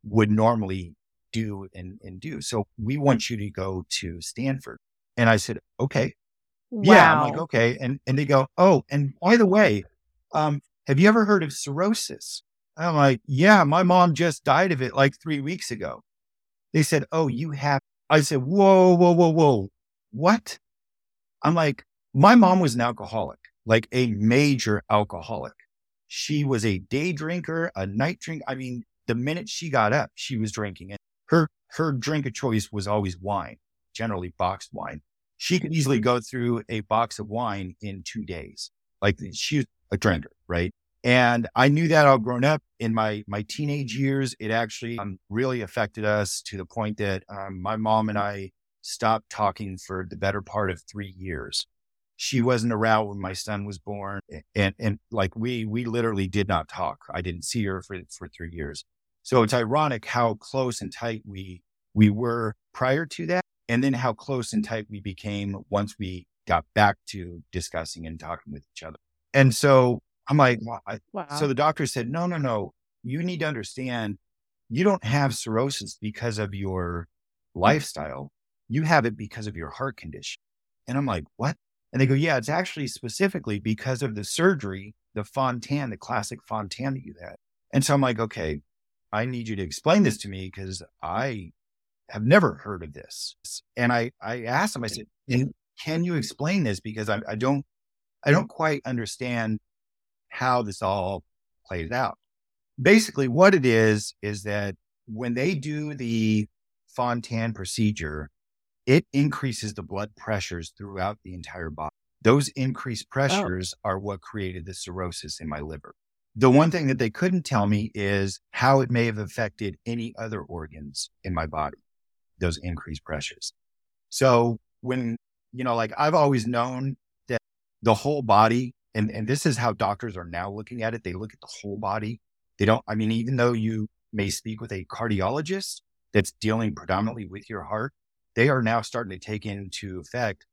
would normally do and, and do. So we want you to go to Stanford. And I said, okay. Wow. Yeah. I'm like, okay. And, and they go, oh, and by the way, um, have you ever heard of cirrhosis? I'm like, yeah, my mom just died of it like three weeks ago. They said, oh, you have, I said, whoa, whoa, whoa, whoa. What? I'm like, my mom was an alcoholic, like a major alcoholic. She was a day drinker, a night drink. I mean, the minute she got up, she was drinking and her, her drink of choice was always wine generally boxed wine. She could easily go through a box of wine in two days. Like she's a drinker, right? And I knew that all grown up in my, my teenage years. It actually um, really affected us to the point that um, my mom and I stopped talking for the better part of three years. She wasn't around when my son was born. And, and like we, we literally did not talk. I didn't see her for, for three years. So it's ironic how close and tight we, we were prior to that and then how close and tight we became once we got back to discussing and talking with each other. And so I'm like, wow. so the doctor said, no, no, no, you need to understand you don't have cirrhosis because of your mm. lifestyle. You have it because of your heart condition. And I'm like, what? And they go, yeah, it's actually specifically because of the surgery, the Fontan, the classic Fontan that you had. And so I'm like, okay, I need you to explain this to me because I have never heard of this. And I, I asked him, I said, can you explain this? Because I, I don't, I don't quite understand how this all plays out. Basically, what it is, is that when they do the Fontan procedure, it increases the blood pressures throughout the entire body. Those increased oh. pressures oh. are what created the cirrhosis in my liver. The one thing that they couldn't tell me is how it may have affected any other organs in my body, those increased pressures. So when, you know, like I've always known that the whole body, and, and this is how doctors are now looking at it. They look at the whole body. They don't, I mean, even though you may speak with a cardiologist that's dealing predominantly with your heart, they are now starting to take into effect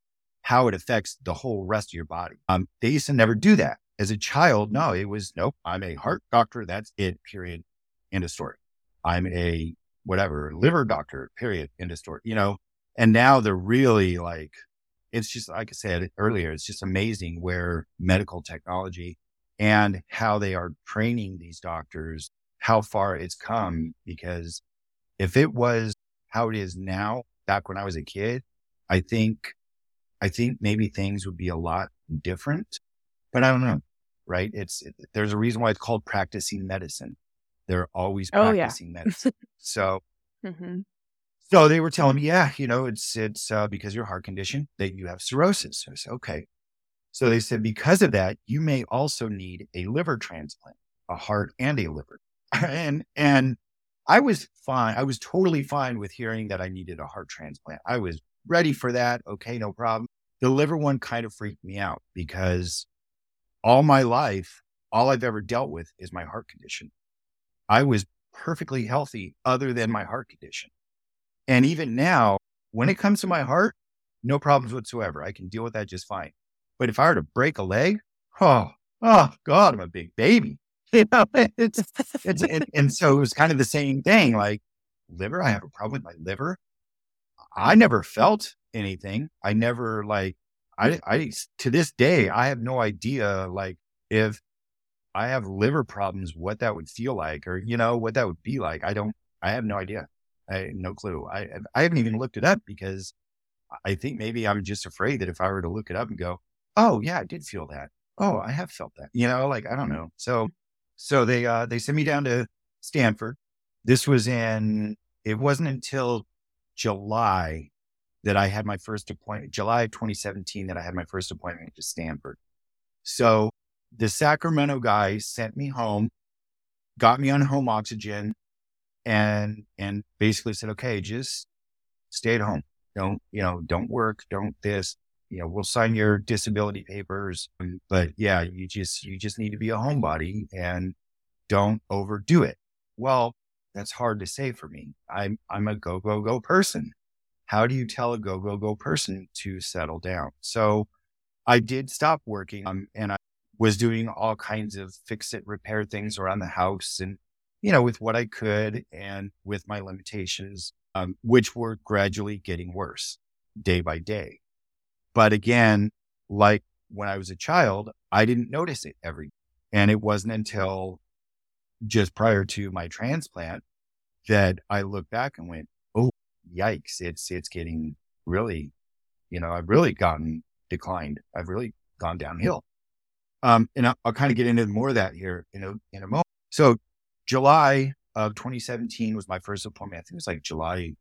how it affects the whole rest of your body. Um, they used to never do that. As a child, no, it was nope. I'm a heart doctor. That's it. Period. End of story. I'm a whatever liver doctor. Period. End of story. You know. And now they're really like, it's just like I said earlier. It's just amazing where medical technology and how they are training these doctors, how far it's come. Because if it was how it is now, back when I was a kid, I think, I think maybe things would be a lot different, but I don't know. Right. It's, it, there's a reason why it's called practicing medicine. They're always practicing oh, yeah. medicine. So, mm-hmm. so they were telling me, yeah, you know, it's, it's, uh, because your heart condition that you have cirrhosis. So I said, okay. So they said, because of that, you may also need a liver transplant, a heart and a liver. and, and I was fine. I was totally fine with hearing that I needed a heart transplant. I was ready for that. Okay, no problem. The liver one kind of freaked me out because all my life, all I've ever dealt with is my heart condition. I was perfectly healthy other than my heart condition. And even now, when it comes to my heart, no problems whatsoever. I can deal with that just fine. But if I were to break a leg, oh, oh God, I'm a big baby. you know, it's, it's, and, and so it was kind of the same thing. Like liver, I have a problem with my liver. I never felt anything. I never like, I, I, to this day, I have no idea, like, if I have liver problems, what that would feel like, or, you know, what that would be like. I don't, I have no idea. I no clue. I, I haven't even looked it up because I think maybe I'm just afraid that if I were to look it up and go, oh, yeah, I did feel that. Oh, I have felt that, you know, like, I don't know. So so they uh, they sent me down to Stanford. This was in. It wasn't until July that I had my first appointment. July 2017 that I had my first appointment to Stanford. So the Sacramento guy sent me home, got me on home oxygen, and and basically said, okay, just stay at home. Don't you know? Don't work. Don't this you know, we'll sign your disability papers. But yeah, you just, you just need to be a homebody and don't overdo it. Well, that's hard to say for me. I'm, I'm a go, go, go person. How do you tell a go, go, go person to settle down? So I did stop working um, and I was doing all kinds of fix it, repair things around the house and, you know, with what I could and with my limitations, um, which were gradually getting worse day by day. But again, like when I was a child, I didn't notice it every, and it wasn't until just prior to my transplant that I looked back and went, "Oh, yikes! It's it's getting really, you know, I've really gotten declined. I've really gone downhill." Um, and I'll, I'll kind of get into more of that here in a in a moment. So, July of 2017 was my first appointment. I think it was like July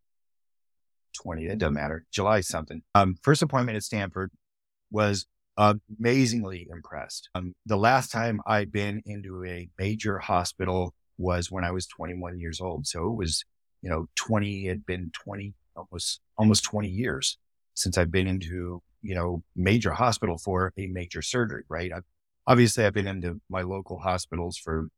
20, it doesn't matter, July something. Um, first appointment at Stanford was amazingly impressed. Um, the last time I'd been into a major hospital was when I was 21 years old. So it was, you know, 20, had been 20, almost, almost 20 years since I've been into, you know, major hospital for a major surgery, right? I've, obviously I've been into my local hospitals for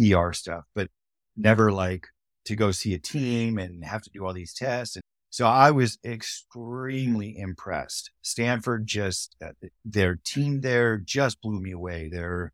ER stuff, but never like to go see a team and have to do all these tests and so I was extremely impressed. Stanford just, uh, their team there just blew me away. Their,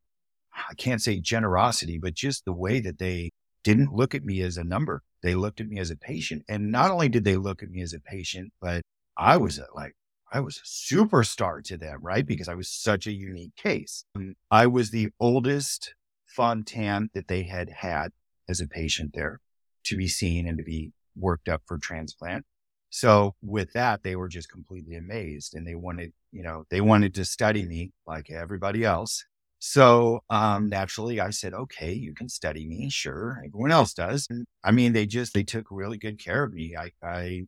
I can't say generosity, but just the way that they didn't look at me as a number. they looked at me as a patient. And not only did they look at me as a patient, but I was like, I was a superstar to them, right? Because I was such a unique case. I was the oldest Fontan that they had had as a patient there to be seen and to be worked up for transplant. So with that, they were just completely amazed and they wanted, you know, they wanted to study me like everybody else. So um, naturally, I said, okay, you can study me. Sure. Everyone else does. And, I mean, they just, they took really good care of me. I, I,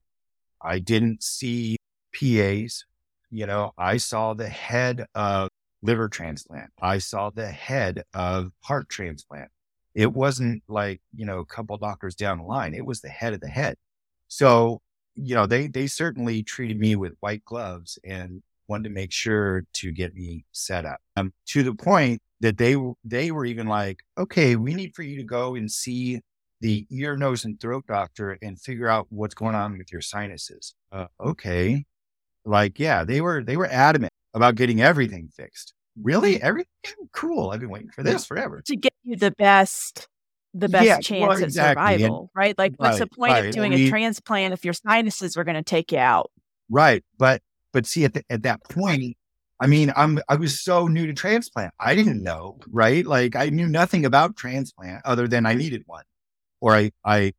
I didn't see PAs. You know, I saw the head of liver transplant. I saw the head of heart transplant. It wasn't like, you know, a couple doctors down the line. It was the head of the head. So, you know, they, they certainly treated me with white gloves and wanted to make sure to get me set up um, to the point that they, they were even like, okay, we need for you to go and see the ear, nose, and throat doctor and figure out what's going on with your sinuses. Uh, okay. Like, yeah, they were, they were adamant about getting everything fixed. Really? Mm-hmm. Everything? Cool. I've been waiting for this forever. To get you the best the best yeah, chance well, exactly. at survival, and, right? Like, what's the point right. of doing a transplant if your sinuses are going to take you out? Right, but but see at the, at that point, I mean, I'm I was so new to transplant, I didn't know, right? Like, I knew nothing about transplant other than I mm-hmm. needed one, or I I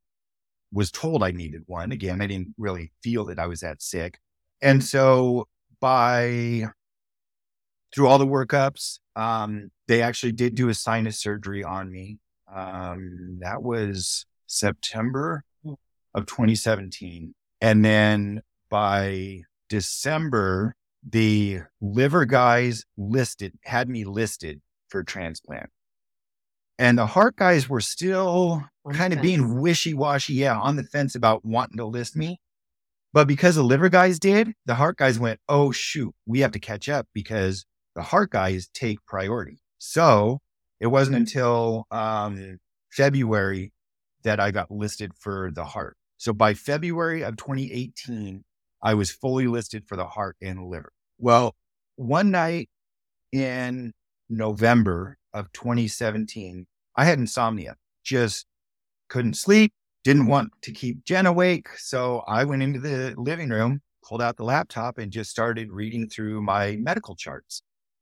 was told I needed one. Again, I didn't really feel that I was that sick, and so by through all the workups, um, they actually did do a sinus surgery on me um, that was September of 2017. And then by December, the liver guys listed, had me listed for transplant. And the heart guys were still kind of being wishy washy, yeah, on the fence about wanting to list me. But because the liver guys did, the heart guys went, oh, shoot, we have to catch up because the heart guys take priority. So it wasn't until um, February that I got listed for the heart. So by February of 2018, I was fully listed for the heart and liver. Well, one night in November of 2017, I had insomnia, just couldn't sleep, didn't want to keep Jen awake. So I went into the living room, pulled out the laptop, and just started reading through my medical charts.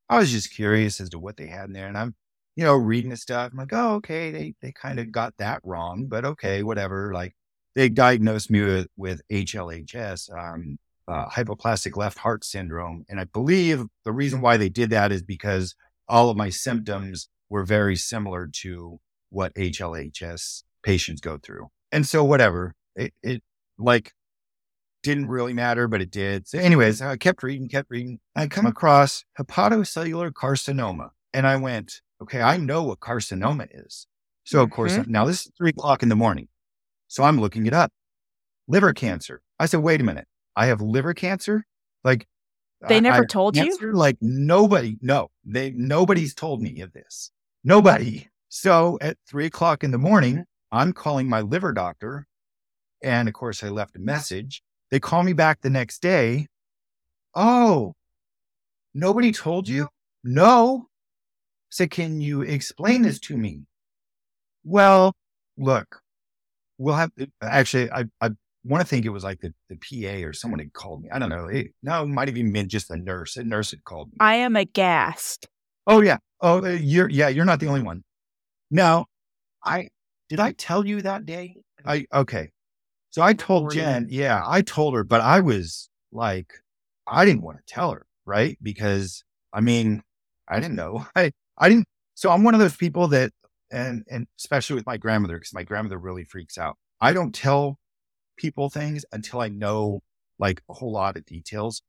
I was just curious as to what they had in there. And I'm you know, reading the stuff. I'm like, oh, okay, they they kind of got that wrong, but okay, whatever. Like they diagnosed me with, with HLHS, um, uh, hypoplastic left heart syndrome, and I believe the reason why they did that is because all of my symptoms were very similar to what HLHS patients go through, and so whatever it, it like didn't really matter, but it did. So, anyways, I kept reading, kept reading. I come across hepatocellular carcinoma, and I went, okay, I know what carcinoma is. So of course, mm-hmm. now this is three o'clock in the morning. So I'm looking it up. Liver cancer. I said, wait a minute. I have liver cancer? Like they never told cancer? you? Like nobody, no, they, nobody's told me of this. Nobody. So at three o'clock in the morning, I'm calling my liver doctor. And of course, I left a message. They call me back the next day. Oh, nobody told you? No said, Can you explain this to me? Well, look, we'll have actually, I, I want to think it was like the, the PA or someone had called me. I don't know. It, no, it might have even been just a nurse. A nurse had called me. I am aghast. Oh, yeah. Oh, uh, you're, yeah, you're not the only one. No, I, did I tell you that day? I, okay. So I told Jen, yeah, I told her, but I was like, I didn't want to tell her, right? Because I mean, I didn't know. I, I didn't. So I'm one of those people that, and and especially with my grandmother, because my grandmother really freaks out. I don't tell people things until I know like a whole lot of details,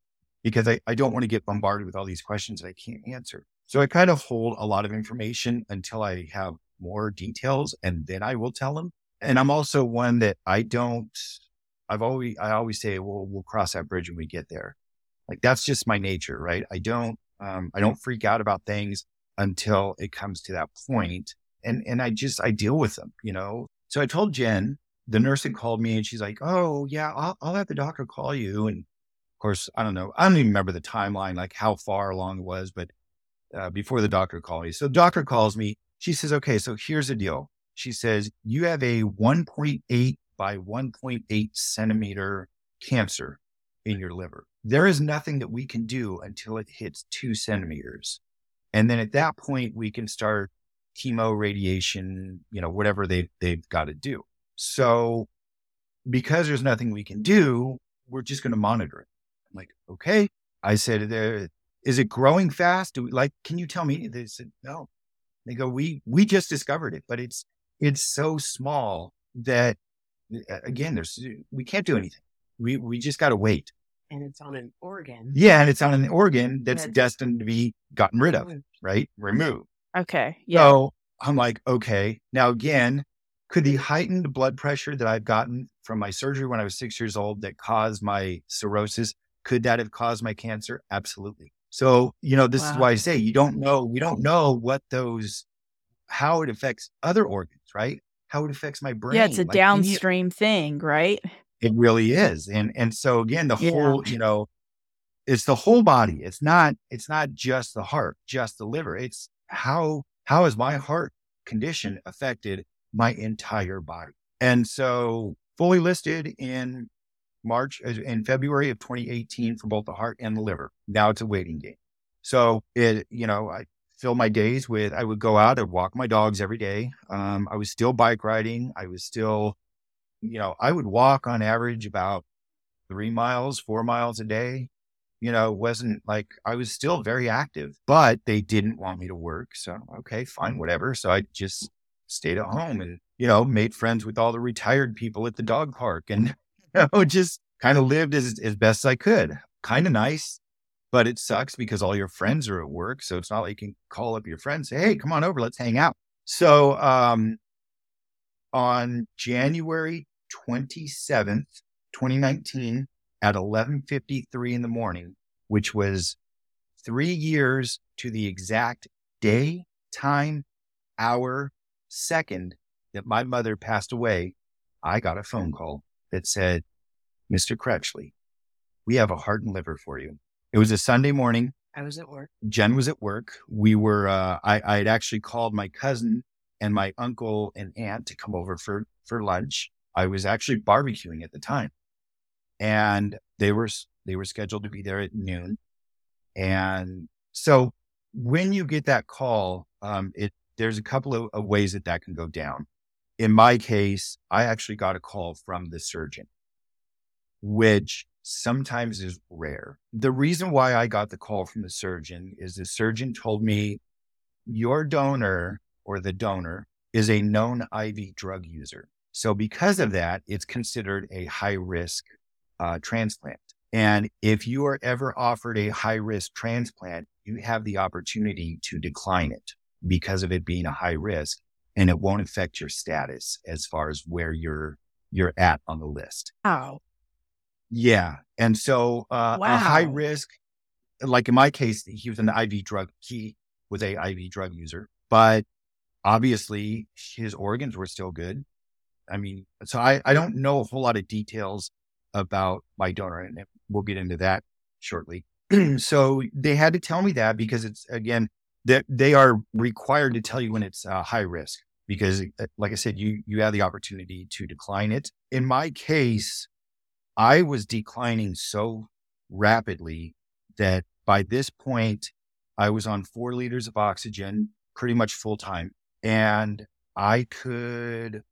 because I I don't want to get bombarded with all these questions that I can't answer. So I kind of hold a lot of information until I have more details, and then I will tell them. And I'm also one that I don't. I've always I always say, well, we'll cross that bridge when we get there. Like that's just my nature, right? I don't um, I don't freak out about things until it comes to that point. And, and I just, I deal with them, you know? So I told Jen, the nurse had called me and she's like, Oh yeah, I'll, I'll have the doctor call you. And of course, I don't know. I don't even remember the timeline, like how far along it was, but uh, before the doctor called me. So the doctor calls me. She says, okay, so here's the deal. She says, you have a 1.8 by 1.8 centimeter cancer in your liver. There is nothing that we can do until it hits two centimeters. And then at that point, we can start chemo, radiation, you know, whatever they, they've got to do. So because there's nothing we can do, we're just going to monitor it. I'm like, okay. I said, is it growing fast? Do we, like, can you tell me? They said, no. They go, we, we just discovered it, but it's, it's so small that uh, again, there's, uh, we can't do anything. We, we just got to wait. And it's on an organ. Yeah. And it's on an organ that's destined to be gotten rid of, right? Removed. Okay. Yeah. So I'm like, okay. Now, again, could the heightened blood pressure that I've gotten from my surgery when I was six years old that caused my cirrhosis, could that have caused my cancer? Absolutely. So, you know, this wow. is why I say you don't know, we don't know what those, how it affects other organs, right? How it affects my brain. Yeah, it's a like, downstream thing, right? It really is. And and so again, the yeah. whole, you know, it's the whole body. It's not, it's not just the heart, just the liver. It's how how is my heart condition affected my entire body? And so fully listed in March, uh, in February of 2018 for both the heart and the liver. Now it's a waiting game. So it, you know, I fill my days with, I would go out and walk my dogs every day. Um, I was still bike riding. I was still, you know, I would walk on average about three miles, four miles a day. You know, wasn't like I was still very active, but they didn't want me to work. So, okay, fine, whatever. So I just stayed at home and, you know, made friends with all the retired people at the dog park and know, just kind of lived as, as best I could. Kind of nice, but it sucks because all your friends are at work. So it's not like you can call up your friends, say, Hey, come on over. Let's hang out. So, um, on January 27th, 2019 at 11:53 in the morning, which was 3 years to the exact day, time, hour, second that my mother passed away, I got a phone call that said, Mr. Crutchley, we have a heart and liver for you. It was a Sunday morning. I was at work. Jen was at work. We were, uh, I, I had actually called my cousin and my uncle and aunt to come over for, for lunch. I was actually barbecuing at the time and they were, they were scheduled to be there at noon. And so when you get that call, um, it, there's a couple of, of ways that that can go down in my case, I actually got a call from the surgeon, which sometimes is rare. The reason why I got the call from the surgeon is the surgeon told me your donor or the donor is a known IV drug user. So because of that, it's considered a high risk uh, transplant. And if you are ever offered a high risk transplant, you have the opportunity to decline it because of it being a high risk and it won't affect your status as far as where you're you're at on the list. Wow. Yeah. And so uh, wow. a high risk, like in my case, he was an IV drug, he was a IV drug user, but obviously his organs were still good. I mean, so I, I don't know a whole lot of details about my donor, and we'll get into that shortly. so they had to tell me that because it's again that they are required to tell you when it's uh, high risk because uh, like I said, you, you have the opportunity to decline it. In my case, I was declining so rapidly that by this point, I was on four liters of oxygen pretty much full time. And I could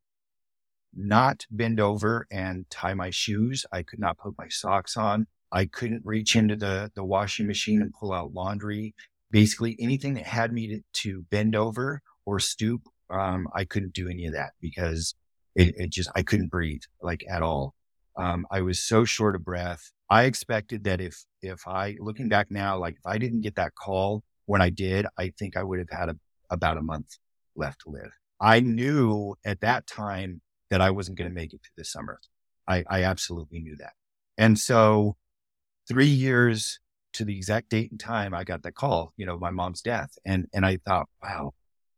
not bend over and tie my shoes. I could not put my socks on. I couldn't reach into the, the washing machine and pull out laundry. Basically anything that had me to, to bend over or stoop um, I couldn't do any of that because it, it just, I couldn't breathe like at all. Um, I was so short of breath. I expected that if, if I, looking back now, like if I didn't get that call when I did, I think I would have had a, about a month left to live. I knew at that time that I wasn't going to make it through the summer. I, I absolutely knew that. And so three years to the exact date and time, I got the call, you know, my mom's death. And, and I thought, wow,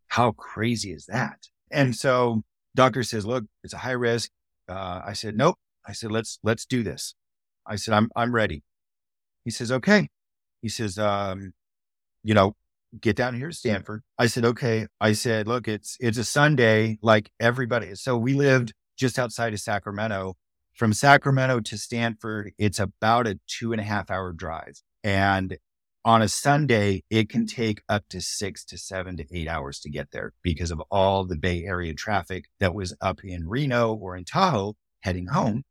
how crazy is that? And so doctor says, look, it's a high risk. Uh, I said, nope. I said, let's, let's do this. I said, I'm, I'm ready. He says, okay. He says, um, you know, get down here to Stanford. I said, okay. I said, look, it's, it's a Sunday like everybody. So we lived just outside of Sacramento. From Sacramento to Stanford, it's about a two and a half hour drive. And on a Sunday, it can take up to six to seven to eight hours to get there because of all the Bay Area traffic that was up in Reno or in Tahoe heading home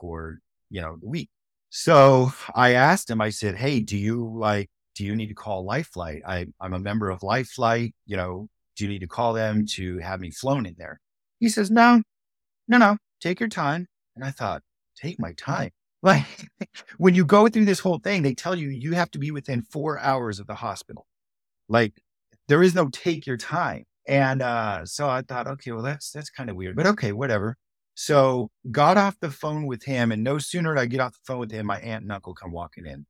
for, you know, the week. So I asked him, I said, Hey, do you like, do you need to call Life Flight? I, I'm a member of Life Flight. You know, do you need to call them to have me flown in there? He says, No, no, no, take your time. And I thought, take my time. Like when you go through this whole thing, they tell you you have to be within four hours of the hospital. Like there is no take your time. And uh, so I thought, okay, well, that's that's kind of weird, but okay, whatever. So got off the phone with him, and no sooner did I get off the phone with him, my aunt and uncle come walking in,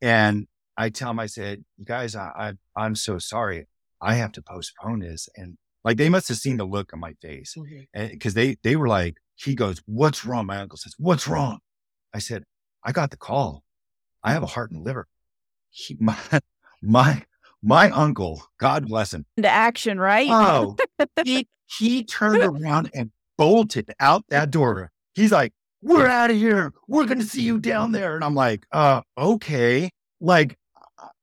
and I tell him, I said, "You guys, I, I I'm so sorry, I have to postpone this." And like they must have seen the look on my face because they they were like, he goes, "What's wrong?" My uncle says, "What's wrong?" I said, I got the call. I have a heart and liver. He, my, my, my uncle, God bless him. Into action, right? Oh, he, he turned around and bolted out that door. He's like, we're out of here. We're going to see you down there. And I'm like, uh, okay. Like,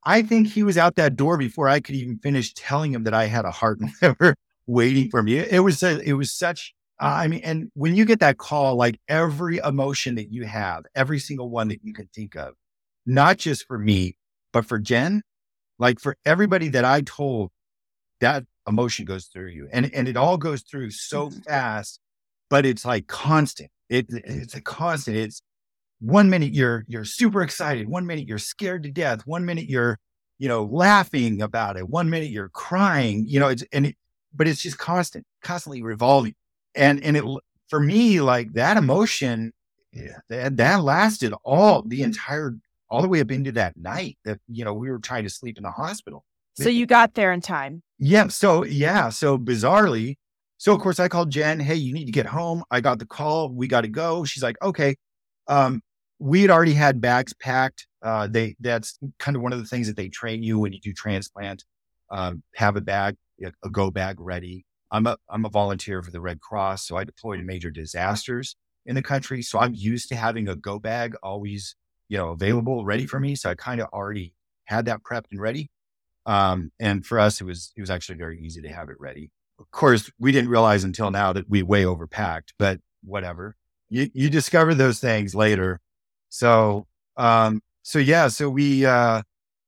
I think he was out that door before I could even finish telling him that I had a heart and liver waiting for me. It was, a, it was such uh, I mean, and when you get that call, like every emotion that you have, every single one that you can think of, not just for me, but for Jen, like for everybody that I told, that emotion goes through you and, and it all goes through so mm-hmm. fast, but it's like constant. It, it's a constant. It's one minute you're, you're super excited. One minute you're scared to death. One minute you're, you know, laughing about it. One minute you're crying, you know, it's, and it, but it's just constant, constantly revolving and and it for me like that emotion yeah, that, that lasted all the entire all the way up into that night that you know we were trying to sleep in the hospital. So you got there in time. Yeah so yeah so bizarrely so of course i called jen hey you need to get home. I got the call we got to go. She's like okay. Um we had already had bags packed uh they that's kind of one of the things that they train you when you do transplant um have a bag a go bag ready I'm a I'm a volunteer for the Red Cross, so I deploy to major disasters in the country. So I'm used to having a go bag always, you know, available, ready for me. So I kind of already had that prepped and ready. Um, and for us, it was it was actually very easy to have it ready. Of course, we didn't realize until now that we way overpacked, but whatever. You you discover those things later. So um, so yeah, so we uh,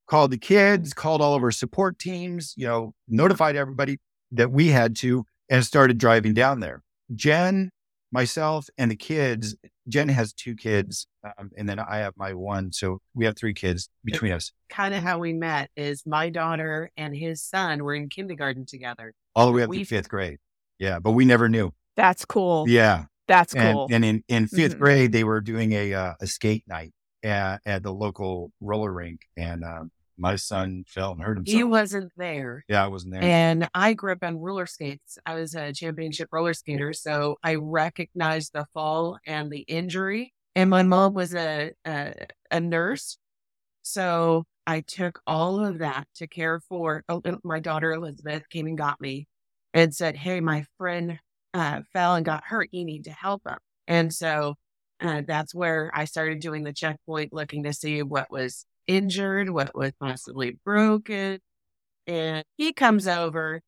called the kids, called all of our support teams, you know, notified everybody that we had to and started driving down there. Jen, myself, and the kids. Jen has two kids, um, and then I have my one. So we have three kids between us. Kind of how we met is my daughter and his son were in kindergarten together. All the way up we, to fifth grade. Yeah, but we never knew. That's cool. Yeah. That's cool. And, and in, in 5th mm-hmm. grade, they were doing a, uh, a skate night at, at the local roller rink. And um, my son fell and hurt himself. He wasn't there. Yeah, I wasn't there. And I grew up on roller skates. I was a championship roller skater. So I recognized the fall and the injury. And my mom was a, a, a nurse. So I took all of that to care for oh, my daughter Elizabeth came and got me and said, Hey, my friend uh, fell and got hurt. You need to help him. And so uh, that's where I started doing the checkpoint, looking to see what was injured, what was possibly broken. And he comes over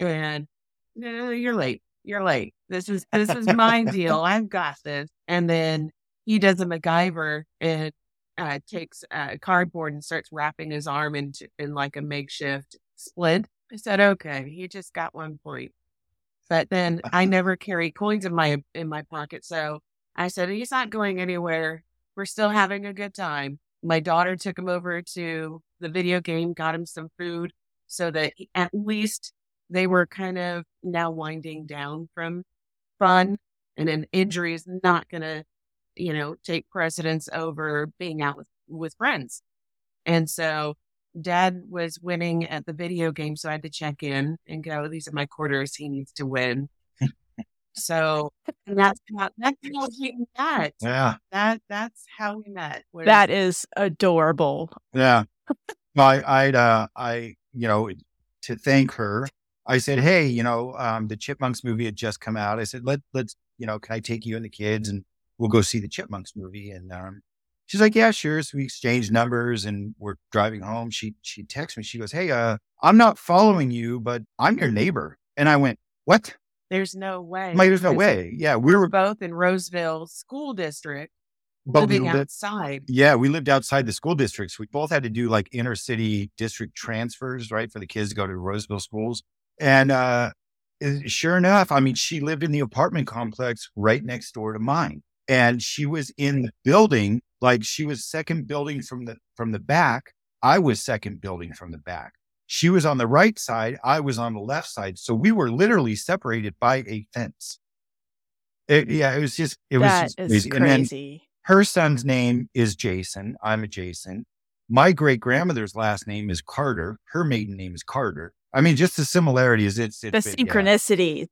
and no, you're late. You're late. This is this is my deal. I've got this. And then he does a MacGyver and uh, takes uh, cardboard and starts wrapping his arm into in like a makeshift splint. I said, okay, he just got one point. But then I never carry coins in my in my pocket, so I said he's not going anywhere. We're still having a good time my daughter took him over to the video game, got him some food so that at least they were kind of now winding down from fun and an injury is not going to, you know, take precedence over being out with, with friends. And so dad was winning at the video game. So I had to check in and go, these are my quarters. He needs to win. So that's how that's how we met. Yeah. That that's how we met. That is adorable. Yeah. I I'd uh I you know to thank her, I said, Hey, you know, um the Chipmunks movie had just come out. I said, Let let's you know, can I take you and the kids and we'll go see the Chipmunks movie? And um, she's like, yeah, sure. So we exchanged numbers and we're driving home. She she texts me. She goes, hey, uh, I'm not following you, but I'm your neighbor. And I went, what? There's no way. Like, there's no way. Yeah, we were both in Roseville School District, living outside. Yeah, we lived outside the school districts. We both had to do like inner city district transfers, right, for the kids to go to Roseville schools. And uh, sure enough, I mean, she lived in the apartment complex right next door to mine, and she was in the building like she was second building from the from the back. I was second building from the back. She was on the right side. I was on the left side. So we were literally separated by a fence. It, yeah, it was just it was just crazy. crazy. her son's name is Jason. I'm a Jason. My great grandmother's last name is Carter. Her maiden name is Carter. I mean, just the similarities. It's, it's the synchronicity.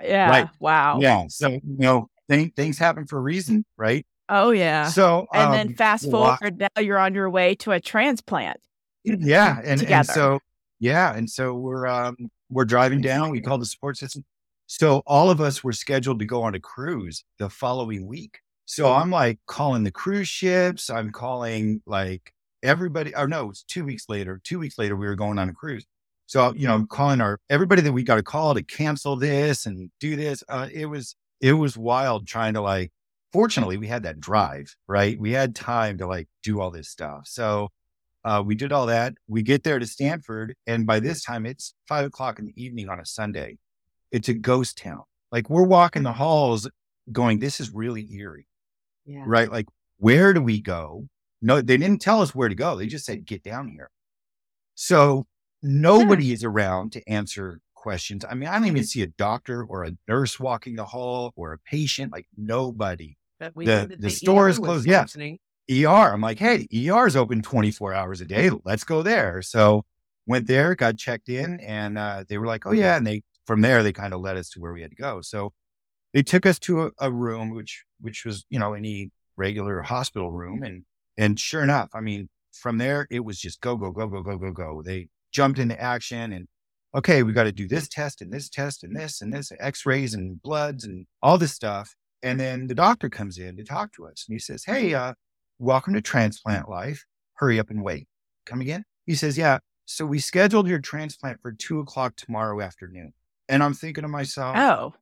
Yeah. yeah. Right. Wow. Yeah. So you know, th- things happen for a reason, right? Oh yeah. So and um, then fast forward, now you're on your way to a transplant. Yeah, and, and so yeah, and so we're um, we're driving down. We call the support system. So all of us were scheduled to go on a cruise the following week. So I'm like calling the cruise ships. I'm calling like everybody. Or no, it's two weeks later. Two weeks later, we were going on a cruise. So you know, I'm calling our everybody that we got to call to cancel this and do this. Uh, it was it was wild trying to like fortunately we had that drive, right? We had time to like do all this stuff. So uh, we did all that. We get there to Stanford, and by this time it's five o'clock in the evening on a Sunday. It's a ghost town. Like we're walking the halls, going, "This is really eerie." Yeah. Right? Like, where do we go? No, they didn't tell us where to go. They just said, "Get down here." So nobody is around to answer questions. I mean, I don't even see a doctor or a nurse walking the hall or a patient. Like nobody but we the, the, the store is closed. Yeah. ER. I'm like, hey, ER is open 24 hours a day. Let's go there. So went there, got checked in, and uh, they were like, oh yeah. And they from there they kind of led us to where we had to go. So they took us to a, a room which which was you know any regular hospital room, and and sure enough, I mean, from there it was just go go go go go go go. They jumped into action and okay, we got to do this test and this test and this and this X-rays and bloods and all this stuff. And then the doctor comes in to talk to us and he says, Hey, uh, welcome to transplant life. Hurry up and wait. Come again? He says, Yeah. So we scheduled your transplant for two o'clock tomorrow afternoon. And I'm thinking to myself, Oh,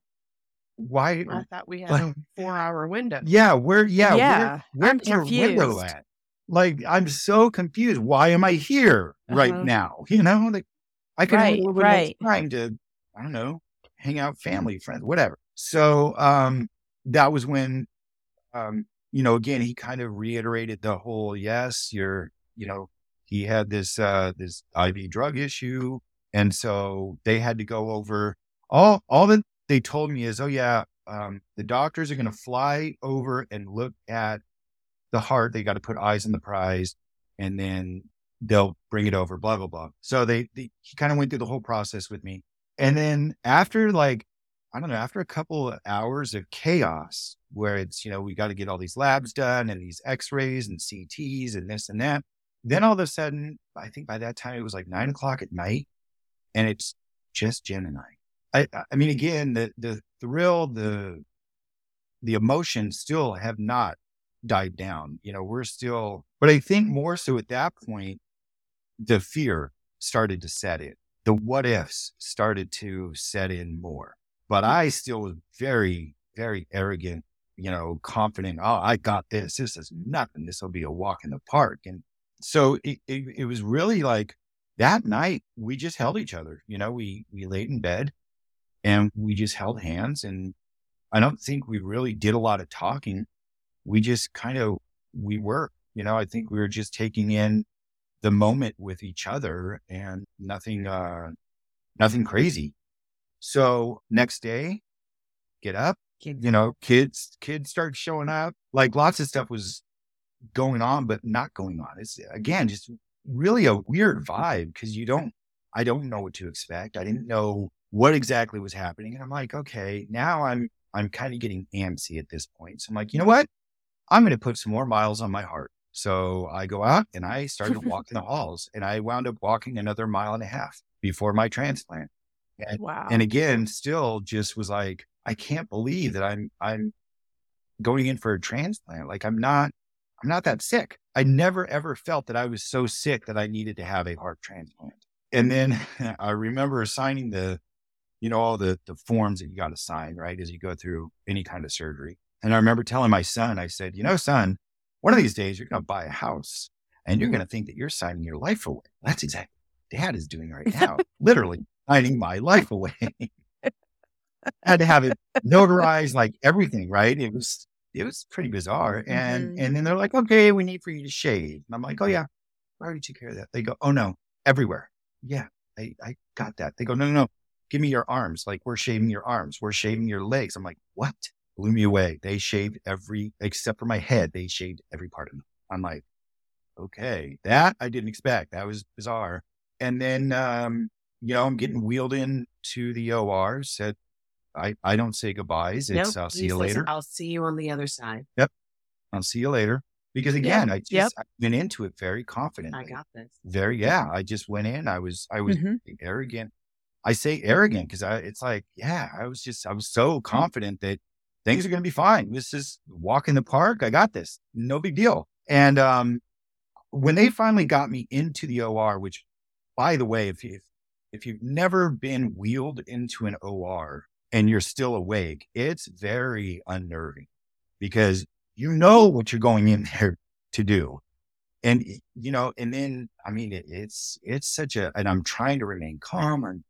why? I thought we had like, a four hour window. Yeah. Where, yeah. Yeah. Where, where's our window at? Like, I'm so confused. Why am I here uh-huh. right now? You know, like I could right, have a little right. time to, I don't know, hang out, family, friends, whatever. So, um, that was when, um, you know, again, he kind of reiterated the whole, yes, you're, you know, he had this, uh, this IV drug issue. And so they had to go over all, all that they told me is, oh yeah, um, the doctors are going to fly over and look at the heart. They got to put eyes on the prize and then they'll bring it over, blah, blah, blah. So they, they he kind of went through the whole process with me. And then after like I don't know, after a couple of hours of chaos where it's, you know, we got to get all these labs done and these x rays and CTs and this and that. Then all of a sudden, I think by that time it was like nine o'clock at night and it's just Jen and I. I, I mean, again, the, the thrill, the, the emotions still have not died down. You know, we're still, but I think more so at that point, the fear started to set in. The what ifs started to set in more but I still was very, very arrogant, you know, confident. Oh, I got this. This is nothing. This will be a walk in the park. And so it, it, it was really like that night we just held each other. You know, we we laid in bed and we just held hands. And I don't think we really did a lot of talking. We just kind of we were. You know, I think we were just taking in the moment with each other and nothing uh nothing crazy so next day, get up, kids. you know, kids, kids start showing up. Like lots of stuff was going on, but not going on. It's again, just really a weird vibe because you don't, I don't know what to expect. I didn't know what exactly was happening. And I'm like, okay, now I'm, I'm kind of getting antsy at this point. So I'm like, you know what? I'm going to put some more miles on my heart. So I go out and I started walking the halls and I wound up walking another mile and a half before my transplant. And, wow. and again, still just was like, I can't believe that I'm, I'm going in for a transplant. Like I'm not, I'm not that sick. I never ever felt that I was so sick that I needed to have a heart transplant. And then I remember signing the, you know, all the, the forms that you got to sign, right? As you go through any kind of surgery. And I remember telling my son, I said, you know, son, one of these days you're going to buy a house and you're mm. going to think that you're signing your life away. That's exactly what dad is doing right now, literally signing my life away. I had to have it notarized, like everything, right? It was, it was pretty bizarre. And, mm-hmm. and then they're like, okay, we need for you to shave. And I'm like, oh yeah, I already took care of that. They go, oh no, everywhere. Yeah, I, I got that. They go, no, no, no, give me your arms. Like we're shaving your arms. We're shaving your legs. I'm like, what? Blew me away. They shaved every, except for my head. They shaved every part of me. I'm like, okay, that I didn't expect. That was bizarre. And then, um, you know, I'm getting wheeled in to the OR. Said, I, I don't say goodbyes. It's nope, I'll see you later. I'll see you on the other side. Yep. I'll see you later. Because again, I just yep. I went into it very confident. I got this. Very, yeah. I just went in. I was, I was mm-hmm. arrogant. I say arrogant because I, it's like, yeah, I was just, I was so confident that things are going to be fine. This is walk in the park. I got this. No big deal. And, um, when they finally got me into the OR, which by the way, if you, if you've never been wheeled into an OR and you're still awake, it's very unnerving because you know what you're going in there to do. And, you know, and then, I mean, it, it's, it's such a, and I'm trying to remain calm. I'm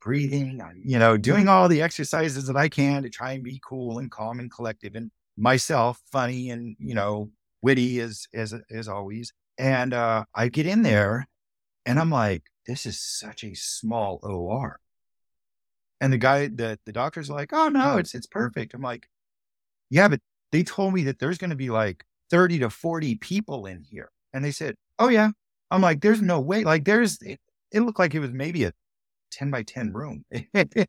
breathing. I'm, you know, doing all the exercises that I can to try and be cool and calm and collective and myself funny and, you know, witty as, as, as always. And, uh, I get in there and I'm like, this is such a small OR. And the guy, the, the doctor's like, oh no, oh. it's, it's perfect. I'm like, yeah, but they told me that there's going to be like 30 to 40 people in here. And they said, Oh, yeah. I'm like, There's no way. Like, there's, it, it looked like it was maybe a 10 by 10 room. maybe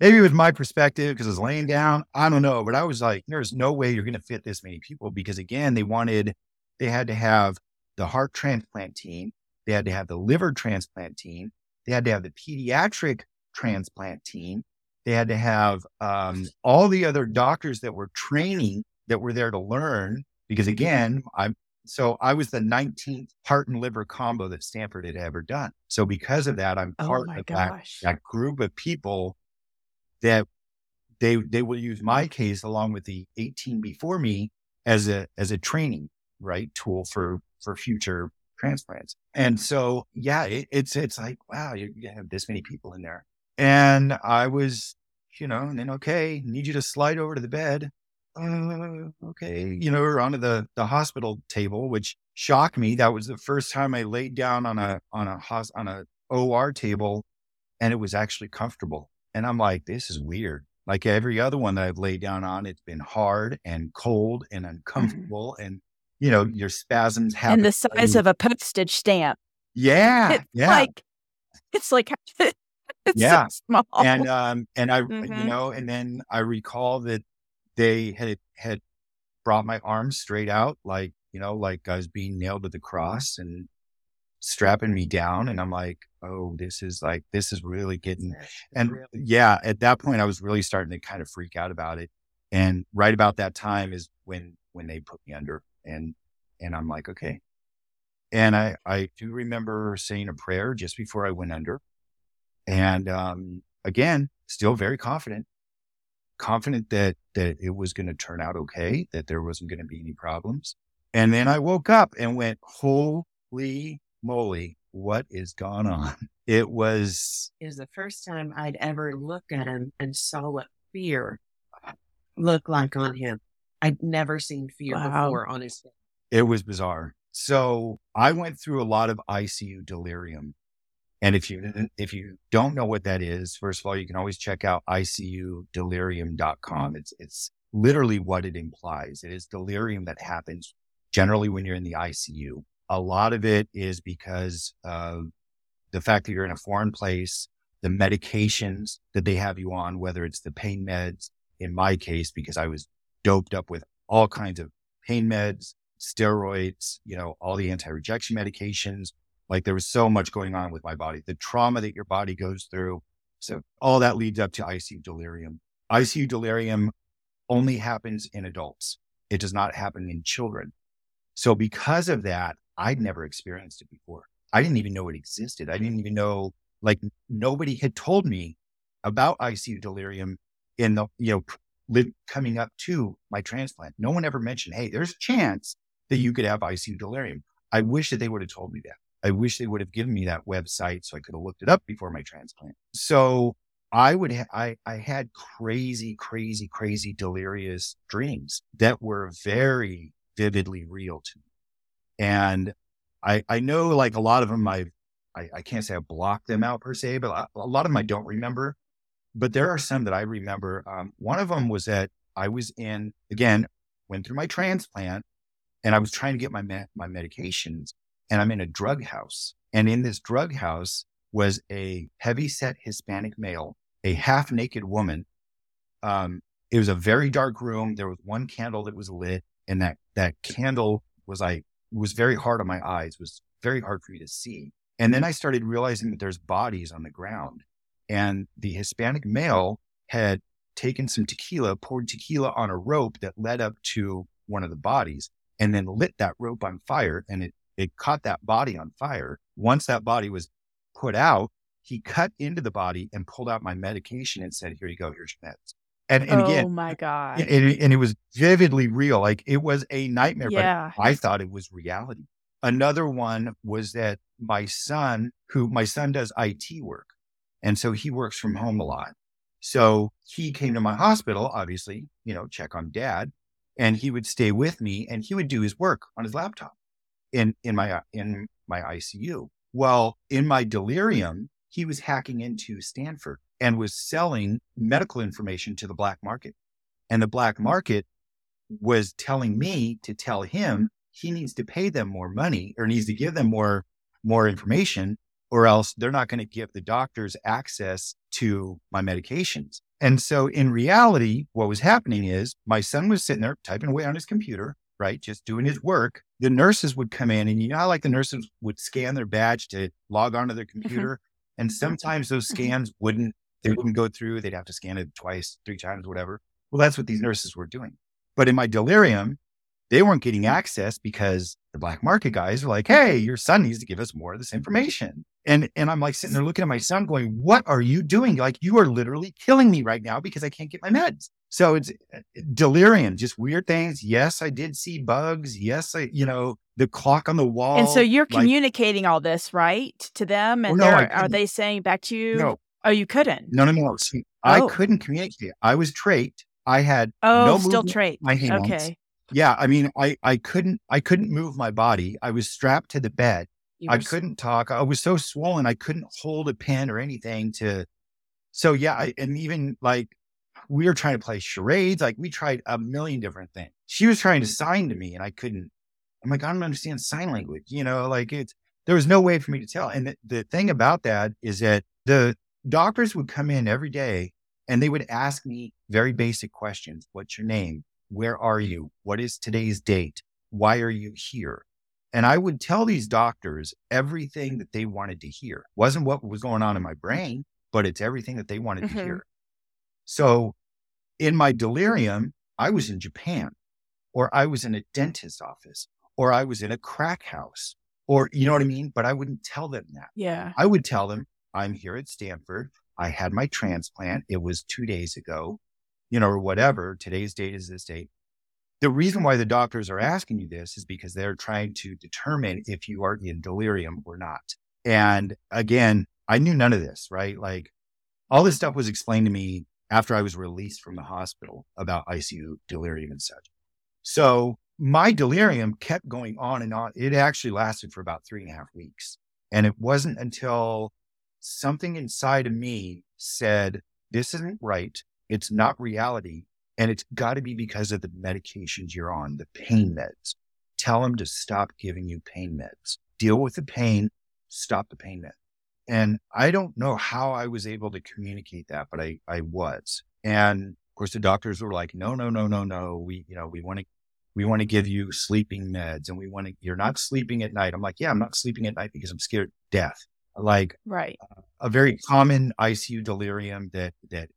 it was my perspective because I was laying down. I don't know. But I was like, There's no way you're going to fit this many people because, again, they wanted, they had to have the heart transplant team, they had to have the liver transplant team, they had to have the pediatric transplant team, they had to have um, all the other doctors that were training that were there to learn. Because again, I'm so I was the 19th heart and liver combo that Stanford had ever done. So because of that, I'm oh part oh of that, that group of people that they they will use my case along with the 18 before me as a as a training right tool for for future transplants. And so yeah, it, it's it's like wow, you, you have this many people in there. And I was, you know, and then, okay, need you to slide over to the bed. Uh, okay, you know, we're onto the, the hospital table, which shocked me. That was the first time I laid down on a, on a, hos, on a OR table and it was actually comfortable. And I'm like, this is weird. Like every other one that I've laid down on, it's been hard and cold and mm-hmm. uncomfortable. Mm-hmm. And, you know, your spasms happen. And the size of a postage stamp. Yeah. It's yeah. like, it's like it's yeah. so small. And um and I mm-hmm. you know, and then I recall that they had had brought my arms straight out, like, you know, like I was being nailed to the cross and strapping me down. And I'm like, oh, this is like this is really getting and really? yeah, at that point I was really starting to kind of freak out about it. And right about that time is when when they put me under and and I'm like, okay. And I, I do remember saying a prayer just before I went under and um, again, still very confident, confident that that it was going to turn out okay, that there wasn't going to be any problems. And then I woke up and went, "Holy moly, what is gone on?" It was it was the first time I'd ever looked at him and saw what fear looked like on him. I'd never seen fear wow. before on his face. It was bizarre. So I went through a lot of ICU delirium and if you uh, if you don't know what that is, first of all, you can always check out icudelirium.com. It's it's literally what it implies. It is delirium that happens generally when you're in the ICU. A lot of it is because of the fact that you're in a foreign place, the medications that they have you on, whether it's the pain meds, in my case, because I was doped up with all kinds of pain meds, steroids, you know, all the anti-rejection medications, like there was so much going on with my body, the trauma that your body goes through. So all that leads up to ICU delirium. ICU delirium only happens in adults. It does not happen in children. So because of that, I'd never experienced it before. I didn't even know it existed. I didn't even know, like nobody had told me about ICU delirium in the, you know, li- coming up to my transplant. No one ever mentioned, Hey, there's a chance that you could have ICU delirium. I wish that they would have told me that. I wish they would have given me that website so I could have looked it up before my transplant. So I would, ha- I, I had crazy, crazy, crazy delirious dreams that were very vividly real to me. And I, I know like a lot of them, I've, I, I can't say I blocked them out per se, but a lot of them I don't remember. But there are some that I remember. Um, one of them was that I was in, again, went through my transplant and I was trying to get my, my medications and I'm in a drug house. And in this drug house was a heavy set Hispanic male, a half naked woman. Um, it was a very dark room. There was one candle that was lit and that, that candle was like, was very hard on my eyes, was very hard for me to see. And then I started realizing that there's bodies on the ground and the Hispanic male had taken some tequila, poured tequila on a rope that led up to one of the bodies and then lit that rope on fire and it, it caught that body on fire. Once that body was put out, he cut into the body and pulled out my medication and said, here you go, here's your meds. And, and oh again, my God. and, and it was vividly real. Like it was a nightmare, Yeah. but I thought it was reality. Another one was that my son, who my son does IT work. And so he works from home a lot. So he came to my hospital, obviously, you know, check on dad and he would stay with me and he would do his work on his laptop in, in my, uh, in my ICU. Well, in my delirium, he was hacking into Stanford and was selling medical information to the black market. And the black market was telling me to tell him he needs to pay them more money or needs to give them more, more information or else they're not going to give the doctors access to my medications. And so in reality, what was happening is my son was sitting there typing away on his computer, right? Just doing his work. The nurses would come in and you know how like the nurses would scan their badge to log onto their mm-hmm. computer. And sometimes those mm-hmm. scans wouldn't, they wouldn't go through. They'd have to scan it twice, three times, whatever. Well, that's what these nurses were doing. But in my delirium, they weren't getting access because the black market guys were like, Hey, your son needs to give us more of this information. And, and I'm like sitting there looking at my son going, what are you doing? Like you are literally killing me right now because I can't get my meds. So it's uh, delirium, just weird things. Yes, I did see bugs. Yes, I, you know, the clock on the wall. and so you're like- communicating all this, right, to them? And Well, no, they're, they saying back to you? no, Oh, you couldn't. no, no, no. See, I Oh. couldn't communicate. I was trached. I had Oh, no still trached. my hands. Okay. Yeah, I mean, I I couldn't I couldn't move my body. I was strapped to the bed. I couldn't talk. I was so swollen. I couldn't hold a pen or anything to. So yeah, I, and even like we were trying to play charades. Like we tried a million different things. She was trying to sign to me, and I couldn't. I'm like, I don't understand sign language. You know, like it's there was no way for me to tell. And the, the thing about that is that the doctors would come in every day and they would ask me very basic questions. What's your name? Where are you? What is today's date? Why are you here? And I would tell these doctors everything that they wanted to hear. Wasn't what was going on in my brain, but it's everything that they wanted Mhm. to hear. So in my delirium, I was in Japan or I was in a dentist's office or I was in a crack house or, you know what I mean? But I wouldn't tell them that. Yeah. I would tell them, I'm here at Stanford. I had my transplant. It was two days ago, you know, or whatever. Today's date is this date. The reason why the doctors are asking you this is because they're trying to determine if you are in delirium or not. And again, I knew none of this, right? Like all this stuff was explained to me after I was released from the hospital about ICU delirium and such. So my delirium kept going on and on. It actually lasted for about three and a half weeks. And it wasn't until something inside of me said, this isn't right. It's not reality. And it's got to be because of the medications you're on, the pain meds. Tell them to stop giving you pain meds. Deal with the pain, stop the pain med. And I don't know how I was able to communicate that, but I, I was. And of course, the doctors were like, no, no, no, no, no. We, you know, we want to, we want to give you sleeping meds and we want to, you're not sleeping at night. I'm like, yeah, I'm not sleeping at night because I'm scared of death. Like Right. a very common ICU delirium that, that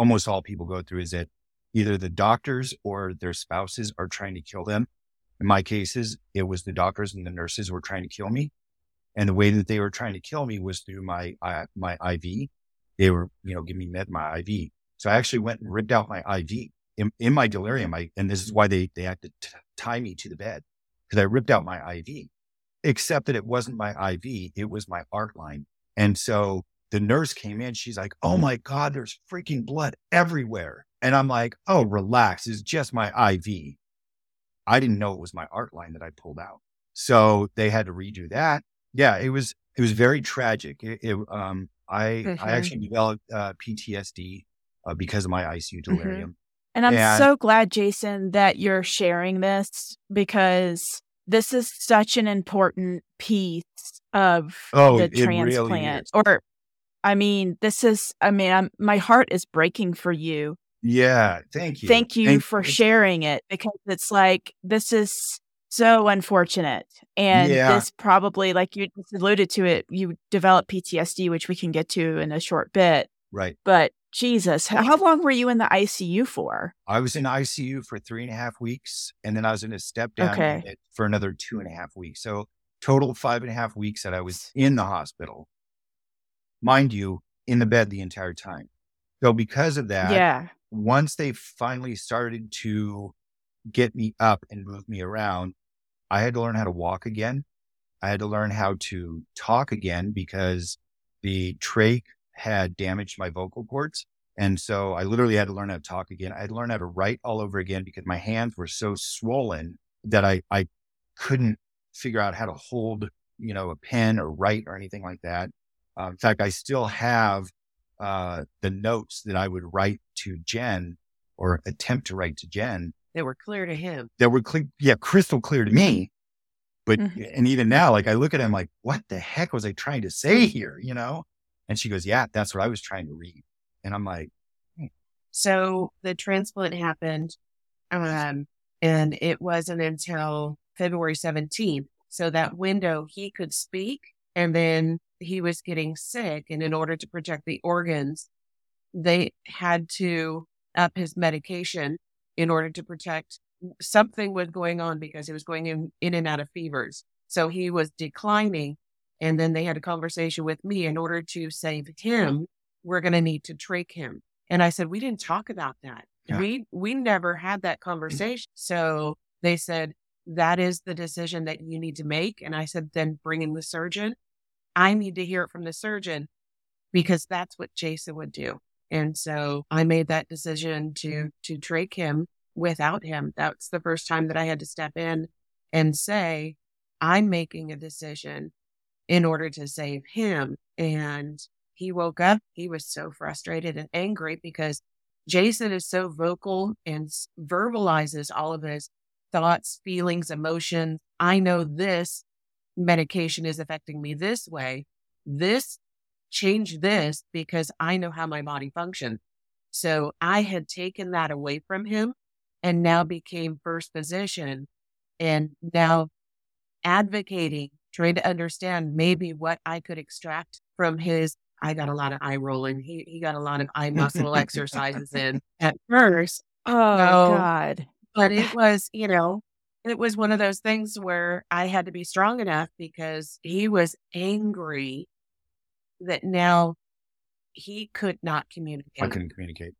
almost all people go through is that either the doctors or their spouses are trying to kill them. In my cases, it was the doctors and the nurses were trying to kill me. And the way that they were trying to kill me was through my, uh, my IV. They were, you know, giving me med, my IV. So I actually went and ripped out my IV in, in my delirium. I, and this is why they, they had to t- tie me to the bed because I ripped out my IV, except that it wasn't my IV. It was my art line. And so the nurse came in. She's like, Oh my God, there's freaking blood everywhere. And I'm like, Oh, relax. It's just my IV. I didn't know it was my art line that I pulled out. So they had to redo that. Yeah, it was, it was very tragic. It, it, um, I, mm-hmm. I actually developed uh, PTSD uh, because of my ICU mm-hmm. delirium. Mm-hmm. And I'm and, so glad, Jason, that you're sharing this because this is such an important piece of oh, the transplant. Really or, I mean, this is, I mean, I'm, my heart is breaking for you. Yeah. Thank you. Thank you thank, for sharing it because it's like, this is so unfortunate. And yeah. this probably, like you alluded to it, you develop PTSD, which we can get to in a short bit. Right. But Jesus, how long were you in the ICU for? I was in ICU for three and a half weeks, and then I was in a step down okay. for another two and a half weeks. So total five and a half weeks that I was in the hospital. Mind you, in the bed the entire time. So because of that, yeah. Once they finally started to get me up and move me around, I had to learn how to walk again. I had to learn how to talk again because the trach had damaged my vocal cords. And so I literally had to learn how to talk again. I had to learn how to write all over again because my hands were so swollen that I, I couldn't figure out how to hold, you know, a pen or write or anything like that. Uh, in fact, I still have uh, the notes that I would write to Jen or attempt to write to Jen. They were clear to him. They were clear, yeah, crystal clear to me. But mm-hmm. and even now, like I look at him like, what the heck was I trying to say here? You know? And she goes, Yeah, that's what I was trying to read. And I'm like, hmm. So the transplant happened. Um, and it wasn't until February 17th. So that window he could speak and then he was getting sick. And in order to protect the organs, they had to up his medication in order to protect something was going on because he was going in, in and out of fevers. So he was declining and then they had a conversation with me in order to save him, we're going to need to trach him. And I said, we didn't talk about that. Yeah. We, we never had that conversation. So they said, that is the decision that you need to make. And I said, then bring in the surgeon. I need to hear it from the surgeon because that's what Jason would do. And so I made that decision to, to trach him without him. That's the first time that I had to step in and say, I'm making a decision in order to save him. And he woke up. He was so frustrated and angry because Jason is so vocal and verbalizes all of his thoughts, feelings, emotions. I know this medication is affecting me this way. This change this because I know how my body functions. So I had taken that away from him and now became first position and now advocating trying to understand maybe what I could extract from his. I got a lot of eye rolling. He he got a lot of eye muscle exercises in at first. Oh so, God! But it was, you know, it was one of those things where I had to be strong enough because he was angry that now he could not communicate. I couldn't communicate.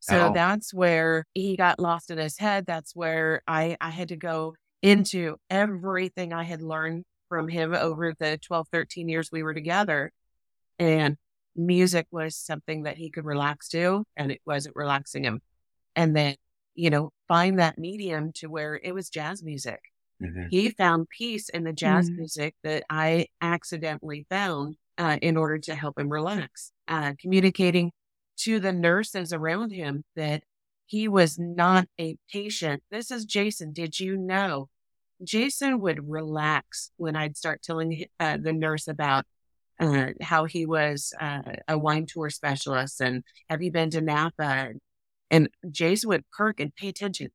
So that's where he got lost in his head. That's where I I had to go into everything I had learned from him over the 12, 13 years we were together. And music was something that he could relax to, and it wasn't relaxing him. And then, you know, find that medium to where it was jazz music. Mm-hmm. He found peace in the jazz mm-hmm. music that I accidentally found uh, in order to help him relax. Uh, communicating to the nurses around him that he was not a patient. This is Jason. Did you know Jason would relax when I'd start telling uh, the nurse about uh, how he was uh, a wine tour specialist and have you been to Napa? And Jason would perk and pay attention.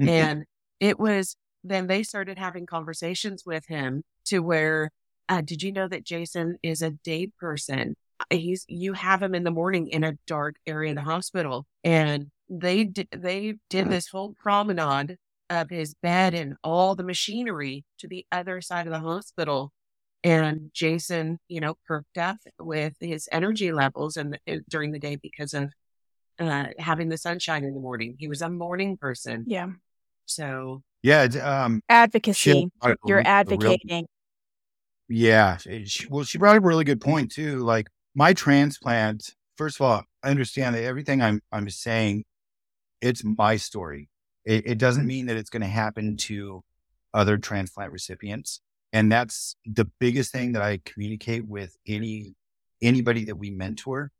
Mm-hmm. And it was then they started having conversations with him to where, uh, did you know that Jason is a date person? he's you have him in the morning in a dark area of the hospital and they did they did this whole promenade of his bed and all the machinery to the other side of the hospital and jason you know perked up with his energy levels and during the day because of uh, having the sunshine in the morning he was a morning person Yeah. so Yeah. Um, Advocacy. she- You're a real- advocating. Yeah. She, well, she brought up a really good point too. Like my transplant, first of all, I understand that everything I'm, I'm saying, it's my story. It, it doesn't mean that it's going to happen to other transplant recipients. And that's the biggest thing that I communicate with any, anybody that we mentor.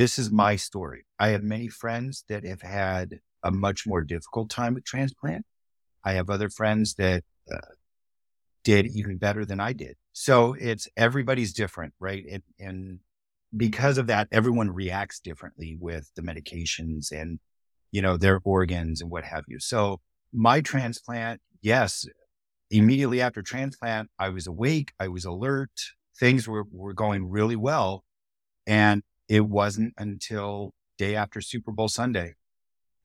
This is my story. I have many friends that have had a much more difficult time with transplant. I have other friends that uh, did even better than I did. So it's everybody's different, right? And, and because of that, everyone reacts differently with the medications and, you know, their organs and what have you. So my transplant, yes, immediately after transplant, I was awake. I was alert. Things were, were going really well. And it wasn't until day after Super Bowl Sunday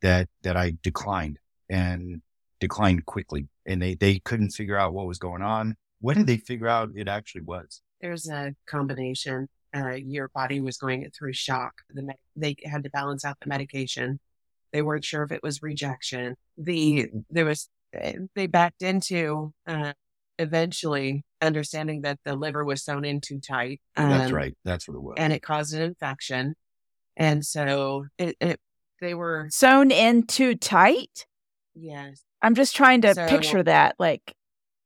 that, that I declined and declined quickly. And they, they couldn't figure out what was going on. What did they figure out it actually was? there's a combination. Uh, your body was going through shock. The they had to balance out the medication. They weren't sure if it was rejection. The there was eh, they backed into uh, eventually understanding that the liver was sewn in too tight That's um, right. That's what it was. and it caused an infection and so it, it they were Sewn in too tight. yes I'm just trying to So- picture that. Like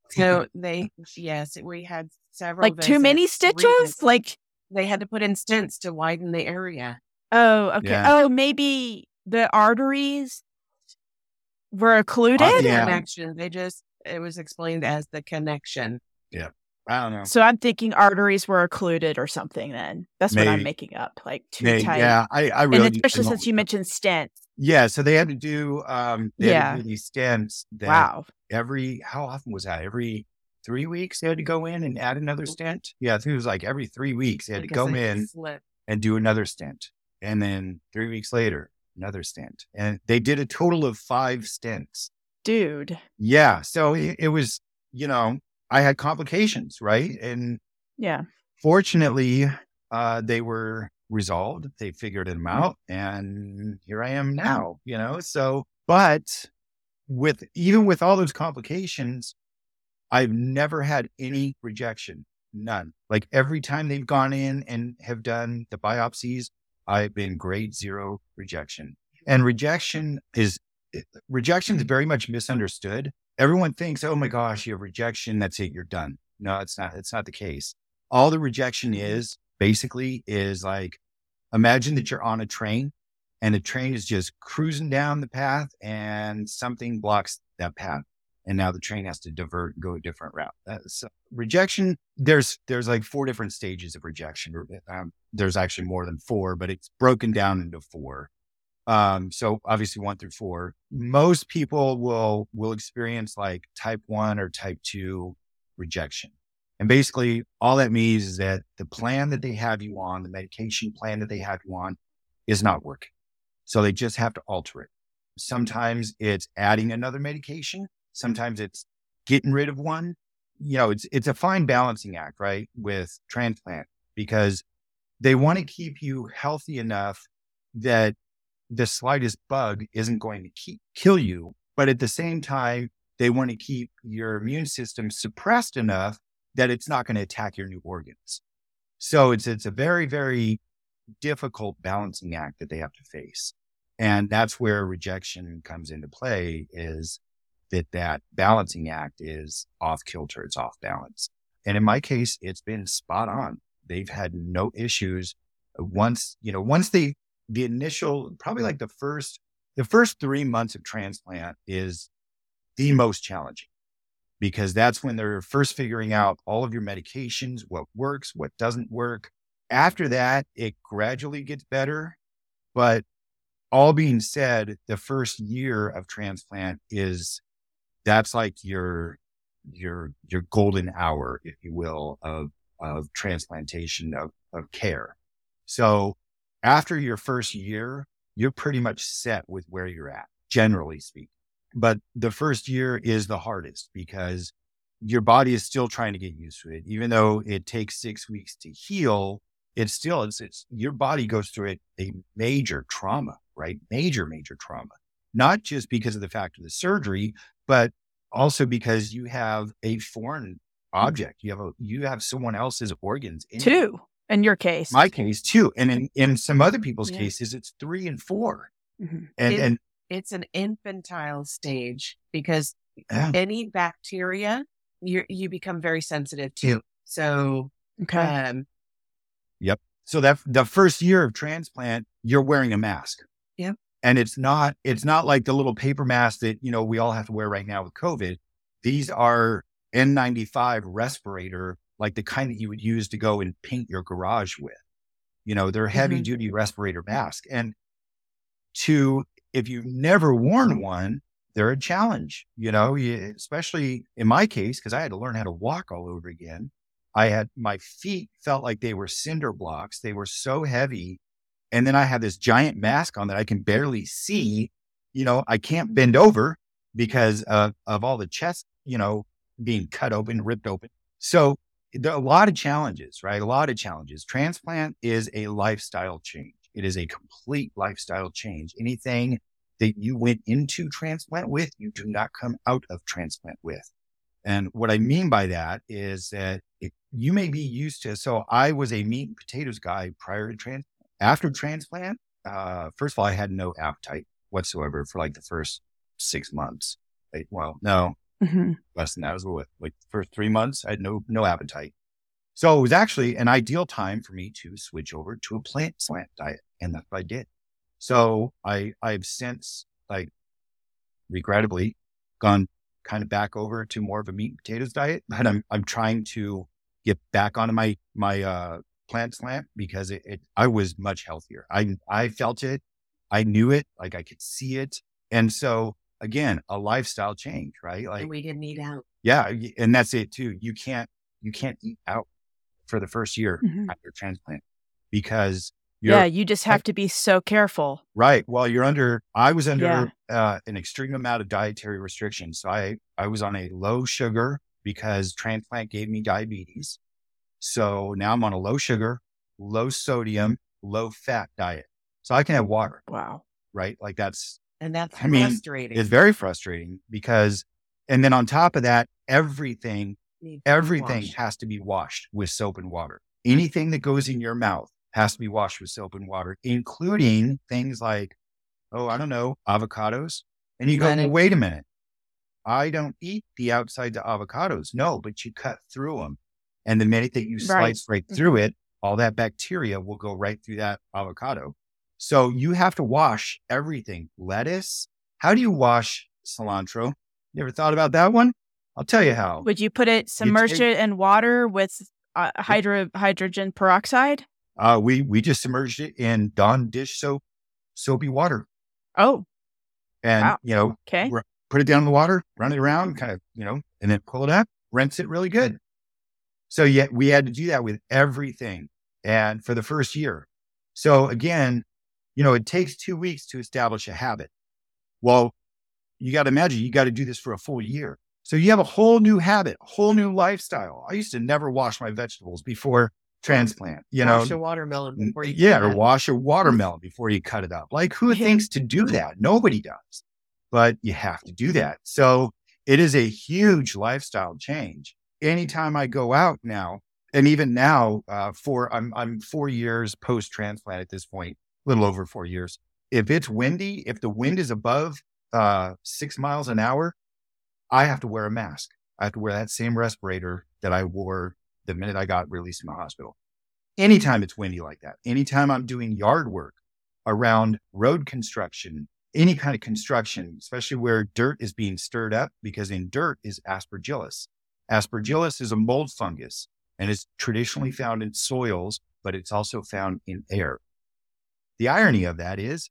so they yes we had several like too many stitches? revisits. Like they had to put in stents to widen the area oh, okay. Yeah. Oh, maybe the arteries were occluded. Uh, yeah. connection. They just it was explained as the connection. I don't know. So I'm thinking arteries were occluded or something. Then that's what I'm making up. Like too They- tight. yeah, I, I really and especially since you mentioned stents. Yeah, so they had to do um they had Yeah. to do these stents Wow. every how often was that? Every three weeks they had to go in and add another stent? Yeah, I think it was like every three weeks they had to go in slip. and do another stent. And then three weeks later, another stent. And they did a total of five stents. Dude. Yeah. So it, it was, you know, I had complications, right? And Yeah. fortunately, uh, they were resolved. They figured them out. And here I am now, you know? So, but with even with all those complications, I've never had any rejection, none. Like every time they've gone in and have done the biopsies, I've been grade zero rejection. And rejection is rejection is very much misunderstood. Everyone thinks, oh my gosh, you have rejection. That's it. You're done. No, it's not. It's not the case. All the rejection is basically is like, imagine that you're on a train and the train is just cruising down the path and something blocks that path. And now the train has to divert and go a different route. That's rejection. There's, there's like four different stages of rejection. Um, there's actually more than four, but it's broken down into four. Um, so obviously one through four, most people will, will experience like type one or type two rejection. And basically all that means is that the plan that they have you on, the medication plan that they have you on is not working. So they just have to alter it. Sometimes it's adding another medication. Sometimes it's getting rid of one. You know, it's, it's a fine balancing act, right? With transplant because they want to keep you healthy enough that the slightest bug isn't going to keep, kill you. But at the same time, they want to keep your immune system suppressed enough that it's not going to attack your new organs. So it's, it's a very, very difficult balancing act that they have to face. And that's where rejection comes into play is that that balancing act is off kilter. It's off balance. And in my case, it's been spot on. They've had no issues once, you know, once they, the initial, probably like the first, the first three months of transplant is the most challenging because that's when they're first figuring out all of your medications, what works, what doesn't work. After that, it gradually gets better. But all being said, the first year of transplant is that's like your your your golden hour, if you will, of of transplantation of of care. So after your first year, you're pretty much set with where you're at, generally speaking. But the first year is the hardest because your body is still trying to get used to it. Even though it takes six weeks to heal, it's still, it's, it's your body goes through a, a major trauma, right? Major, major trauma, not just because of the fact of the surgery, but also because you have a foreign mm. object. You have a, you have someone else's organs in two you. In your case, my case too. And in, in some other people's yeah. cases, it's three and 4 mm-hmm. And, it, and it's an infantile stage because yeah. any bacteria you you become very sensitive to. So okay. Um, yep. So that the first year of transplant, you're wearing a mask. Yep. And it's not it's not like the little paper mask that you know we all have to wear right now with COVID. These are N95 respirator, like the kind that you would use to go and paint your garage with. You know, they're heavy mm-hmm. duty respirator mask. And to if you've never worn one, they're a challenge, you know, you, especially in my case, because I had to learn how to walk all over again. I had my feet felt like they were cinder blocks. They were so heavy. And then I had this giant mask on that I can barely see. You know, I can't bend over because of, of all the chest, you know, being cut open, ripped open. So there are a lot of challenges, right? A lot of challenges. Transplant is a lifestyle change. It is a complete lifestyle change. Anything that you went into transplant with, you do not come out of transplant with. And what I mean by that is that it, you may be used to, so I was a meat and potatoes guy prior to transplant. After transplant, uh, first of all, I had no appetite whatsoever for like the first six months. well, no, mm-hmm. less than that. Was with like for three months, I had no, no appetite. So it was actually an ideal time for me to switch over to a plant slant diet. And that's what I did. So I, I've since like regrettably gone kind of back over to more of a meat and potatoes diet, but I'm, I'm trying to get back onto my, my, uh, plant slant because it, it, I was much healthier. I, I felt it. I knew it, like I could see it. And so again, a lifestyle change, right? Like and we didn't eat out. Yeah. And that's it too. You can't, you can't eat out for the first year mm-hmm. after transplant because yeah, you just have to be so careful. Right. Well, you're under, I was under yeah. uh, an extreme amount of dietary restrictions. So I, I was on a low sugar because transplant gave me diabetes. So now I'm on a low sugar, low sodium, low fat diet. So I can have water. Wow. Right. Like that's, and that's I mean, frustrating. It's very frustrating because, and then on top of that, everything, everything has to be washed with soap and water. Anything that goes in your mouth has to be washed with soap and water, including things like, oh, I don't know, avocados. And you go, well, wait a minute. I don't eat the outsides of avocados. No, but you cut through them. And the minute that you slice right, right mm-hmm. through it, all that bacteria will go right through that avocado. So you have to wash everything. Lettuce. How do you wash cilantro? You ever thought about that one? I'll tell you how. Would you put it, submerge take, it in water with uh, hydro, hydrogen peroxide? Uh, we we just submerged it in Dawn dish soap, soapy water. Oh, and wow. you know, okay, r- put it down in the water, run it around, kind of, you know, and then pull it up, rinse it really good. So yet we had to do that with everything, and for the first year. So again, you know, it takes two weeks to establish a habit. Well, you got to imagine you got to do this for a full year. So you have a whole new habit, a whole new lifestyle. I used to never wash my vegetables before transplant. You wash know, a watermelon before you yeah, or wash a watermelon before you cut it up. Like who thinks to do that? Nobody does, but you have to do that. So it is a huge lifestyle change. Anytime I go out now, and even now, uh, for I'm I'm four years post transplant at this point, little over four years. If it's windy, if the wind is above uh, six miles an hour, I have to wear a mask. I have to wear that same respirator that I wore the minute I got released from the hospital. Anytime it's windy like that, anytime I'm doing yard work around road construction, any kind of construction, especially where dirt is being stirred up, because in dirt is aspergillus. Aspergillus is a mold fungus and it's traditionally found in soils, but it's also found in air. The irony of that is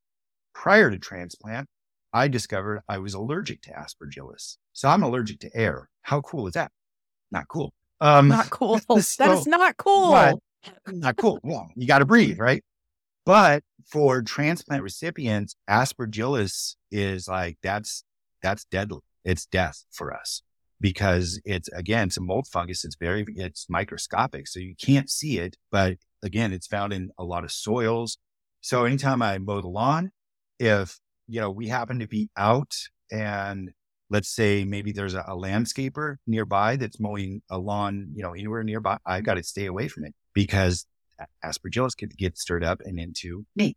prior to transplant, I discovered I was allergic to aspergillus. So I'm allergic to air. How cool is that? Not cool. Um, not cool. So, that is not cool. Not cool. Well, you got to breathe, right? But for transplant recipients, aspergillus is like that's that's deadly. It's death for us because it's again it's a mold fungus. It's very it's microscopic, so you can't see it. But again, it's found in a lot of soils. So anytime I mow the lawn, if you know we happen to be out and let's say maybe there's a, a landscaper nearby that's mowing a lawn, you know, anywhere nearby, I've got to stay away from it because aspergillus could get stirred up and into me.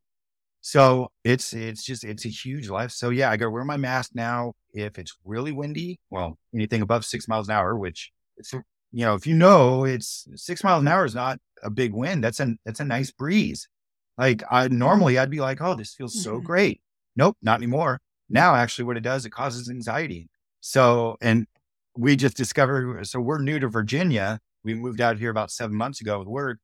So it's it's just it's a huge life. So yeah, I got to wear my mask now. If it's really windy, well, anything above six miles an hour, which it's you know, if you know it's six miles an hour is not a big wind. That's a that's a nice breeze. Like I normally I'd be like, oh, this feels so mm-hmm. great. Nope, not anymore. Now actually what it does, it causes anxiety. So and we just discovered so we're new to Virginia. We moved out here about seven months ago with work.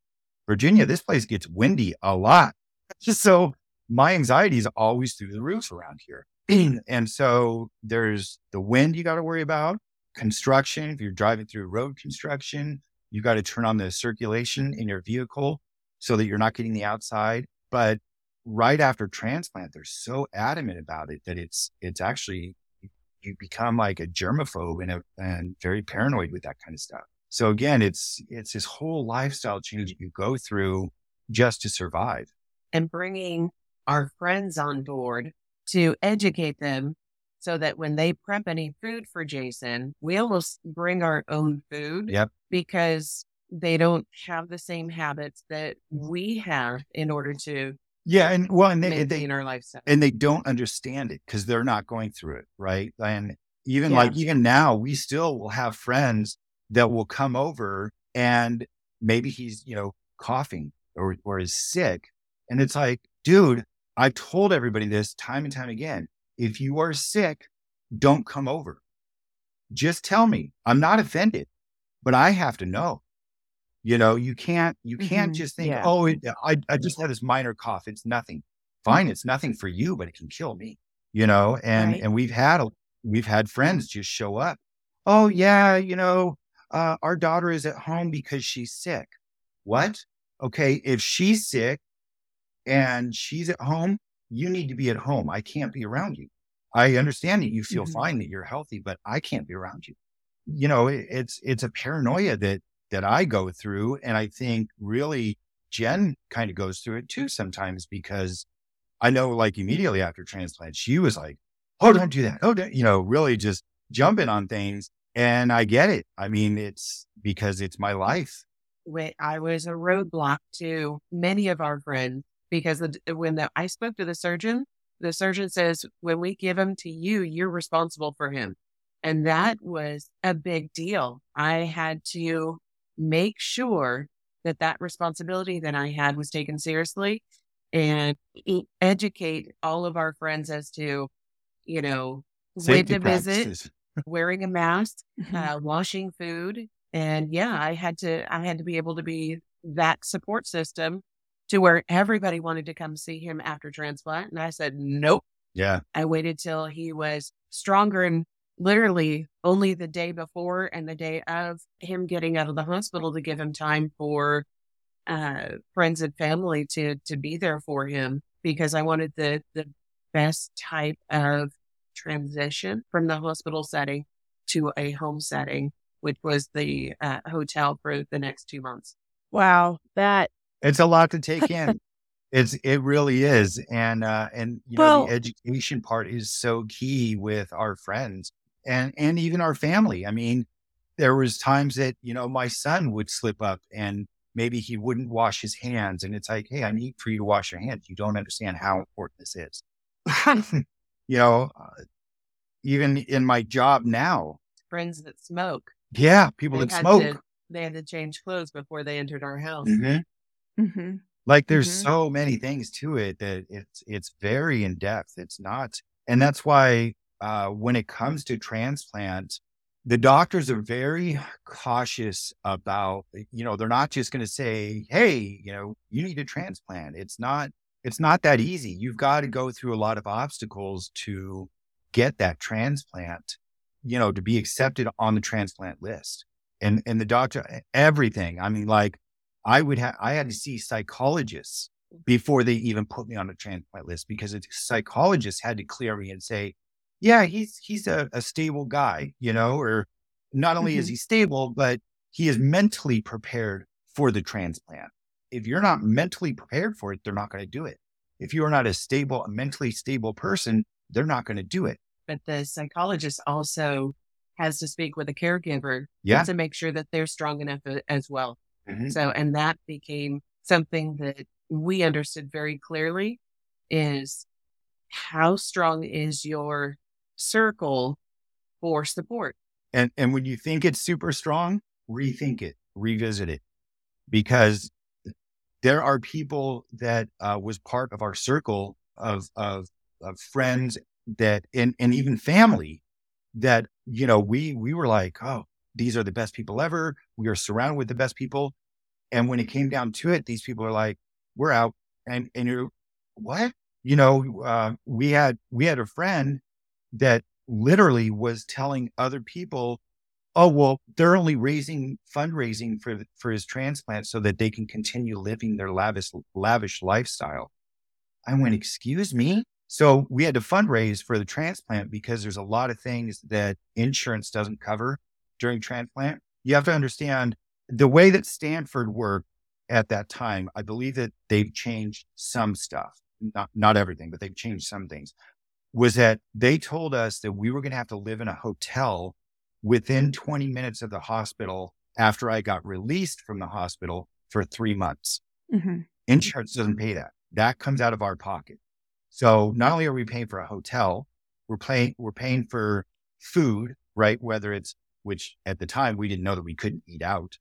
Virginia, this place gets windy a lot. Just so my anxiety is always through the roof around here. and so there's the wind you got to worry about, construction. If you're driving through road construction, you got to turn on the circulation in your vehicle so that you're not getting the outside. But right after transplant, they're so adamant about it that it's it's actually you become like a germaphobe and, a, and very paranoid with that kind of stuff. So again, it's it's this whole lifestyle change that you go through just to survive. And bringing our friends on board to educate them so that when they prep any food for Jason, we almost bring our own food. Yep. Because they don't have the same habits that mm-hmm. we have in order to yeah and well and they, they in our lifestyle and they don't understand it because they're not going through it right and even yeah. like even now we still will have friends that will come over and maybe he's you know coughing or or is sick and it's like dude I've told everybody this time and time again. If you are sick, don't come over. Just tell me. I'm not offended, but I have to know. You know, you can't, you can't mm-hmm. just think, yeah. oh, it, I, I just had this minor cough. It's nothing. Fine. Mm-hmm. It's nothing for you, but it can kill me, you know? And, right. and we've had, a, we've had friends just show up. Oh yeah. You know, uh, our daughter is at home because she's sick. What? Okay. If she's sick, and she's at home, you need to be at home. I can't be around you. I understand that you feel mm-hmm. fine that you're healthy, but I can't be around you. You know, it, it's it's a paranoia that that I go through, and I think really Jen kind of goes through it too sometimes because I know, like immediately after transplant, she was like, "Oh, don't do that." Oh, don't, you know, really just jumping on things, and I get it. I mean, it's because it's my life. I was a roadblock to many of our friends because when the, I spoke to the surgeon, the surgeon says, when we give him to you, you're responsible for him. And that was a big deal. I had to make sure that that responsibility that I had was taken seriously and educate all of our friends as to, you know, Safety when to visit, wearing a mask, mm-hmm. uh, washing food. And yeah, I had to, I had to be able to be that support system to where everybody wanted to come see him after transplant. And I said, nope. Yeah. I waited till he was stronger and literally only the day before and the day of him getting out of the hospital to give him time for uh, friends and family to to be there for him because I wanted the the best type of transition from the hospital setting to a home setting, which was the uh, hotel for the next two months. Wow, that it's a lot to take in. it's it really is, and uh, and you well, know the education part is so key with our friends and and even our family. I mean, there was times that you know my son would slip up and maybe he wouldn't wash his hands, and it's like, hey, I need for you to wash your hands. You don't understand how important this is. you know, uh, even in my job now, friends that smoke. Yeah, people that smoke. To, they had to change clothes before they entered our house. Mm-hmm. Mm-hmm. Like there's mm-hmm. so many things to it that it's it's very in depth. It's not, and that's why uh, when it comes to transplant, the doctors are very cautious about. You know, they're not just going to say, "Hey, you know, you need a transplant." It's not. It's not that easy. You've got to go through a lot of obstacles to get that transplant. You know, to be accepted on the transplant list, and and the doctor, everything. I mean, like I would have, I had to see psychologists before they even put me on a transplant list because a psychologist had to clear me and say, yeah, he's, he's a, a stable guy, you know, or not only mm-hmm. is he stable, but he is mentally prepared for the transplant. If you're not mentally prepared for it, they're not going to do it. If you are not a stable, a mentally stable person, they're not going to do it. But the psychologist also has to speak with a caregiver yeah. to make sure that they're strong enough as well. Mm-hmm. So, and that became something that we understood very clearly is how strong is your circle for support. And and when you think it's super strong, rethink it, revisit it, because there are people that uh, was part of our circle of of of friends that and and even family that you know we we were like oh these are the best people ever. We are surrounded with the best people. And when it came down to it these people are like we're out. And and you're what? You know uh, we had we had a friend that literally was telling other people oh well they're only raising fundraising for for his transplant so that they can continue living their lavish lavish lifestyle i went excuse me so we had to fundraise for the transplant because there's a lot of things that insurance doesn't cover during transplant. You have to understand the way that Stanford worked at that time. I believe that they've changed some stuff, not, not everything, but they've changed some things. Was that they told us that we were going to have to live in a hotel within 20 minutes of the hospital after I got released from the hospital for three months. Mm-hmm. Insurance doesn't pay that. That comes out of our pocket. So not only are we paying for a hotel, we're paying we're paying for food, right? Whether it's which at the time we didn't know that we couldn't eat out,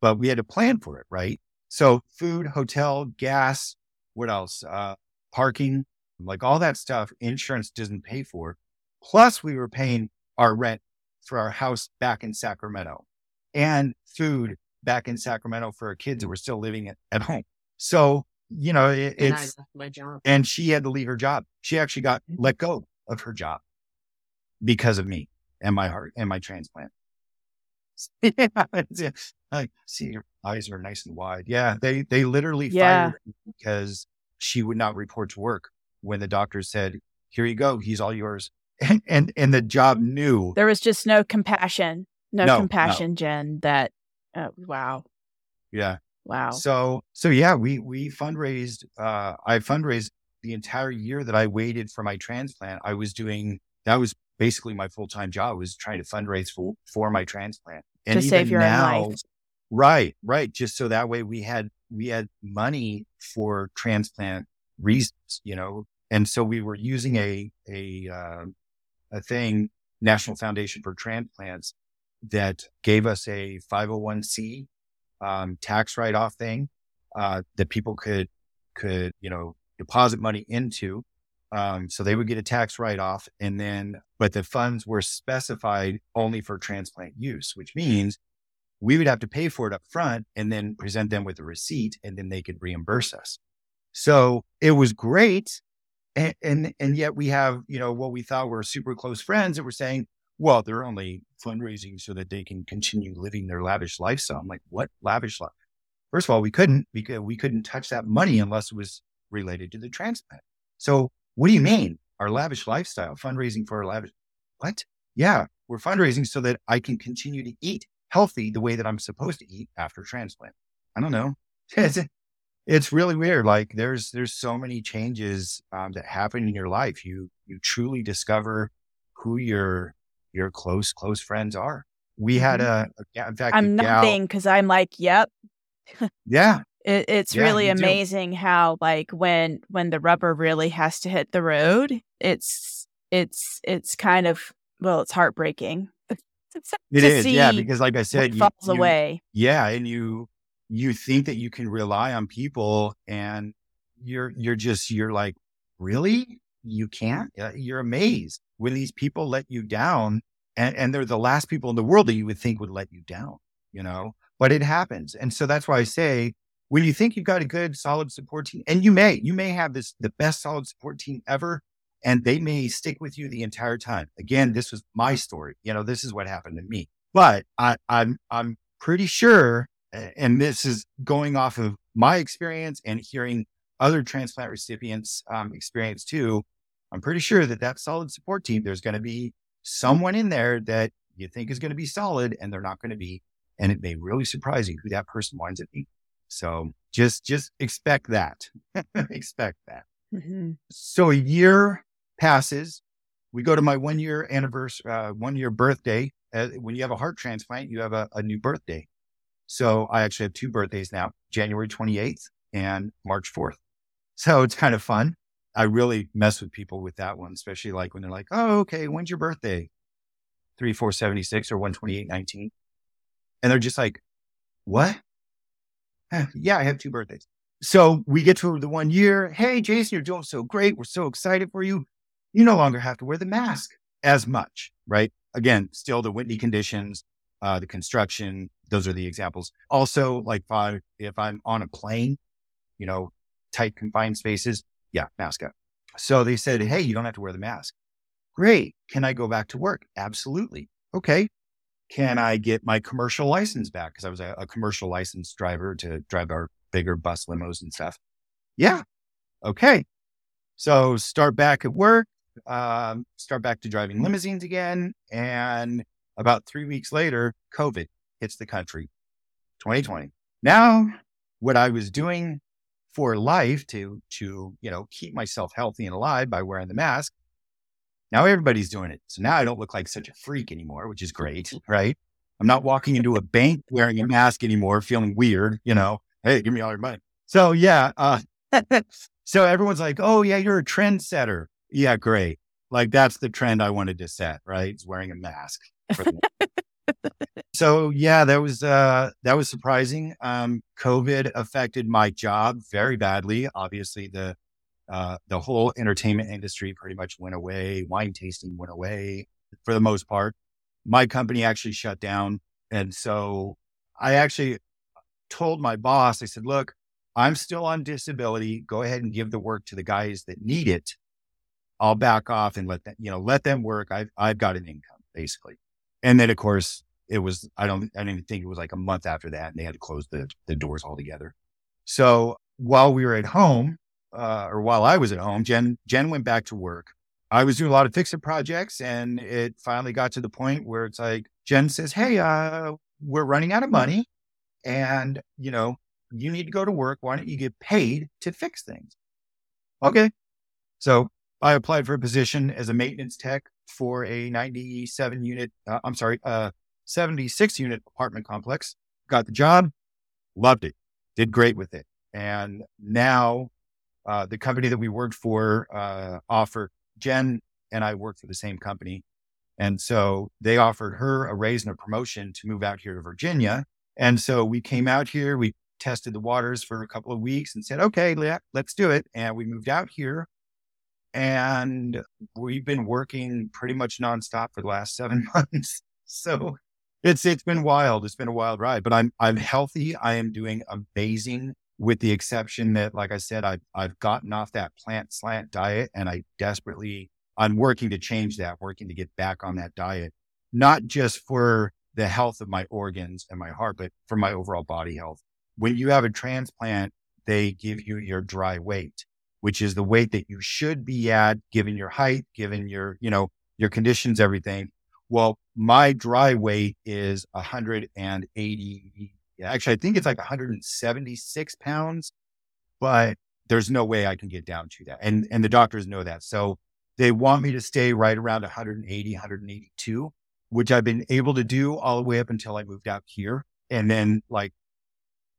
but we had to plan for it, right? So food, hotel, gas, what else? Uh, parking, like all that stuff, insurance doesn't pay for. Plus, we were paying our rent for our house back in Sacramento and food back in Sacramento for our kids that were still living at, at home. So you know, it, and it's my job. And she had to leave her job. She actually got mm-hmm. let go of her job because of me and my heart and my transplant. yeah, I see your eyes are nice and wide. Yeah, they they literally yeah. fired because she would not report to work when the doctor said, "Here you go, he's all yours." And and and the job knew there was just no compassion, no, no compassion, no. Jen. That uh, wow. Yeah, Wow. So so yeah, we we fundraised. Uh, I fundraised the entire year that I waited for my transplant. I was doing that was basically my full time job was trying to fundraise for for my transplant and to save your now, own life. Right, right. Just so that way we had we had money for transplant reasons, you know. And so we were using a a uh, a thing, National Foundation for Transplants, that gave us a 501c um, tax write off thing uh, that people could could you know deposit money into. Um, so they would get a tax write off, and then but the funds were specified only for transplant use, which means we would have to pay for it up front and then present them with a receipt, and then they could reimburse us. So it was great. And, and, and yet we have, you know, what we thought were super close friends that were saying, well, they're only fundraising so that they can continue living their lavish lifestyle. I'm like, what lavish life? First of all, we couldn't because we couldn't touch that money unless it was related to the transplant. So what do you mean? Our lavish lifestyle, fundraising for our lavish what? Yeah, we're fundraising so that I can continue to eat healthy the way that I'm supposed to eat after transplant. I don't know. It's, really weird. Like there's there's so many changes um, that happen in your life. You you truly discover who your your close, close friends are. We had mm-hmm. a, a in fact, I'm nothing because I'm like, yep. yeah. It, it's yeah, really amazing do. how like when when the rubber really has to hit the road, it's it's it's kind of well, it's heartbreaking. It is, yeah, because like I said, you, falls you, away. Yeah, and you you think that you can rely on people, and you're you're just you're like, really, you can't. Uh, you're amazed when these people let you down and, and they're the last people in the world that you would think would let you down, you know, but it happens. And so that's why I say, when you think you've got a good, solid support team, and you may, you may have this, the best solid support team ever, and they may stick with you the entire time. Again, this was my story. You know, this is what happened to me, but I, I'm, I'm pretty sure and this is going off of my experience and hearing other transplant recipients um, experience too. I'm pretty sure that that solid support team, there's going to be someone in there that you think is going to be solid and they're not going to be. And it may really surprise you who that person winds up being. So just, just expect that. expect that. Mm-hmm. So a year passes. We go to my one year anniversary, uh, one year birthday. Uh, when you have a heart transplant, you have a, a new birthday. So I actually have two birthdays now, January 28th and March 4th. So it's kind of fun. I really mess with people with that one, especially like when they're like, oh, okay, when's your birthday? 3476 or 12819. And they're just like, what? yeah, I have two birthdays. So we get to the one year. Hey, Jason, you're doing so great. We're so excited for you. You no longer have to wear the mask as much, right? Again, still the Whitney conditions, uh, the construction, those are the examples. Also, like if, I, if I'm on a plane, you know, tight confined spaces, yeah, mask up. So they said, Hey, you don't have to wear the mask. Great. Can I go back to work? Absolutely. Okay. Can I get my commercial license back? Because I was a, a, commercial license driver to drive our bigger bus limos and stuff. Yeah. Okay. So start back at work, um, start back to driving limousines again. And about three weeks later, COVID hits the country, 2020. Now, what I was doing for life to, to, you know, keep myself healthy and alive by wearing the mask. Now everybody's doing it. So now I don't look like such a freak anymore, which is great. Right. I'm not walking into a bank wearing a mask anymore, feeling weird, you know, Hey, give me all your money. So yeah. Uh, so everyone's like, Oh yeah, you're a trendsetter. Yeah. Great. Like that's the trend I wanted to set, right? Is wearing a mask. so yeah, that was uh that was surprising. Um COVID affected my job very badly. Obviously the uh the whole entertainment industry pretty much went away. Wine tasting went away for the most part. My company actually shut down. And so I actually told my boss, I said, look, I'm still on disability. Go ahead and give the work to the guys that need it. I'll back off and let them, you know, let them work. I've, I've got an income basically. And then of course it was, I don't, I didn't think it was like a month after that and they had to close the, the doors altogether. So while we were at home, uh, or while I was at home, Jen, Jen went back to work. I was doing a lot of fixer projects and it finally got to the point where it's like, Jen says, Hey, uh, we're running out of money and, you know, you need to go to work. Why don't you get paid to fix things? Okay. So I applied for a position as a maintenance tech for a 97 unit, uh, I'm sorry, uh, 76 unit apartment complex. Got the job, loved it, did great with it. And now uh, the company that we worked for uh, offered Jen and I worked for the same company. And so they offered her a raise and a promotion to move out here to Virginia. And so we came out here, we tested the waters for a couple of weeks and said, okay, let, let's do it. And we moved out here and we've been working pretty much nonstop for the last seven months. So it's it's been wild. It's been a wild ride, but I'm I'm healthy. I am doing amazing, with the exception that, like I said, I've I've gotten off that plant slant diet, and I desperately I'm working to change that, working to get back on that diet, not just for the health of my organs and my heart, but for my overall body health. When you have a transplant, they give you your dry weight which is the weight that you should be at given your height, given your, you know, your conditions, everything. Well, my dry weight is 180. Actually, I think it's like 176 pounds, but there's no way I can get down to that. And, and the doctors know that. So they want me to stay right around 180, 182, which I've been able to do all the way up until I moved out here. And then like,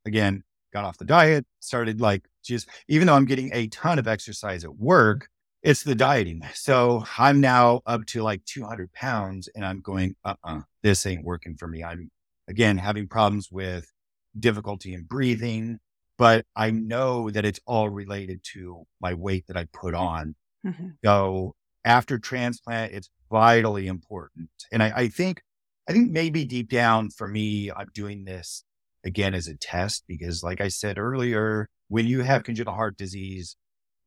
again, got off the diet, started like just, even though I'm getting a ton of exercise at work, it's the dieting. So I'm now up to like 200 pounds and I'm going, uh uh-uh, uh this ain't working for me. I'm again having problems with difficulty in breathing, but I know that it's all related to my weight that I put on. Mm-hmm. So after transplant, it's vitally important. And I, I think, I think maybe deep down for me, I'm doing this again as a test because like I said earlier, when you have congenital heart disease,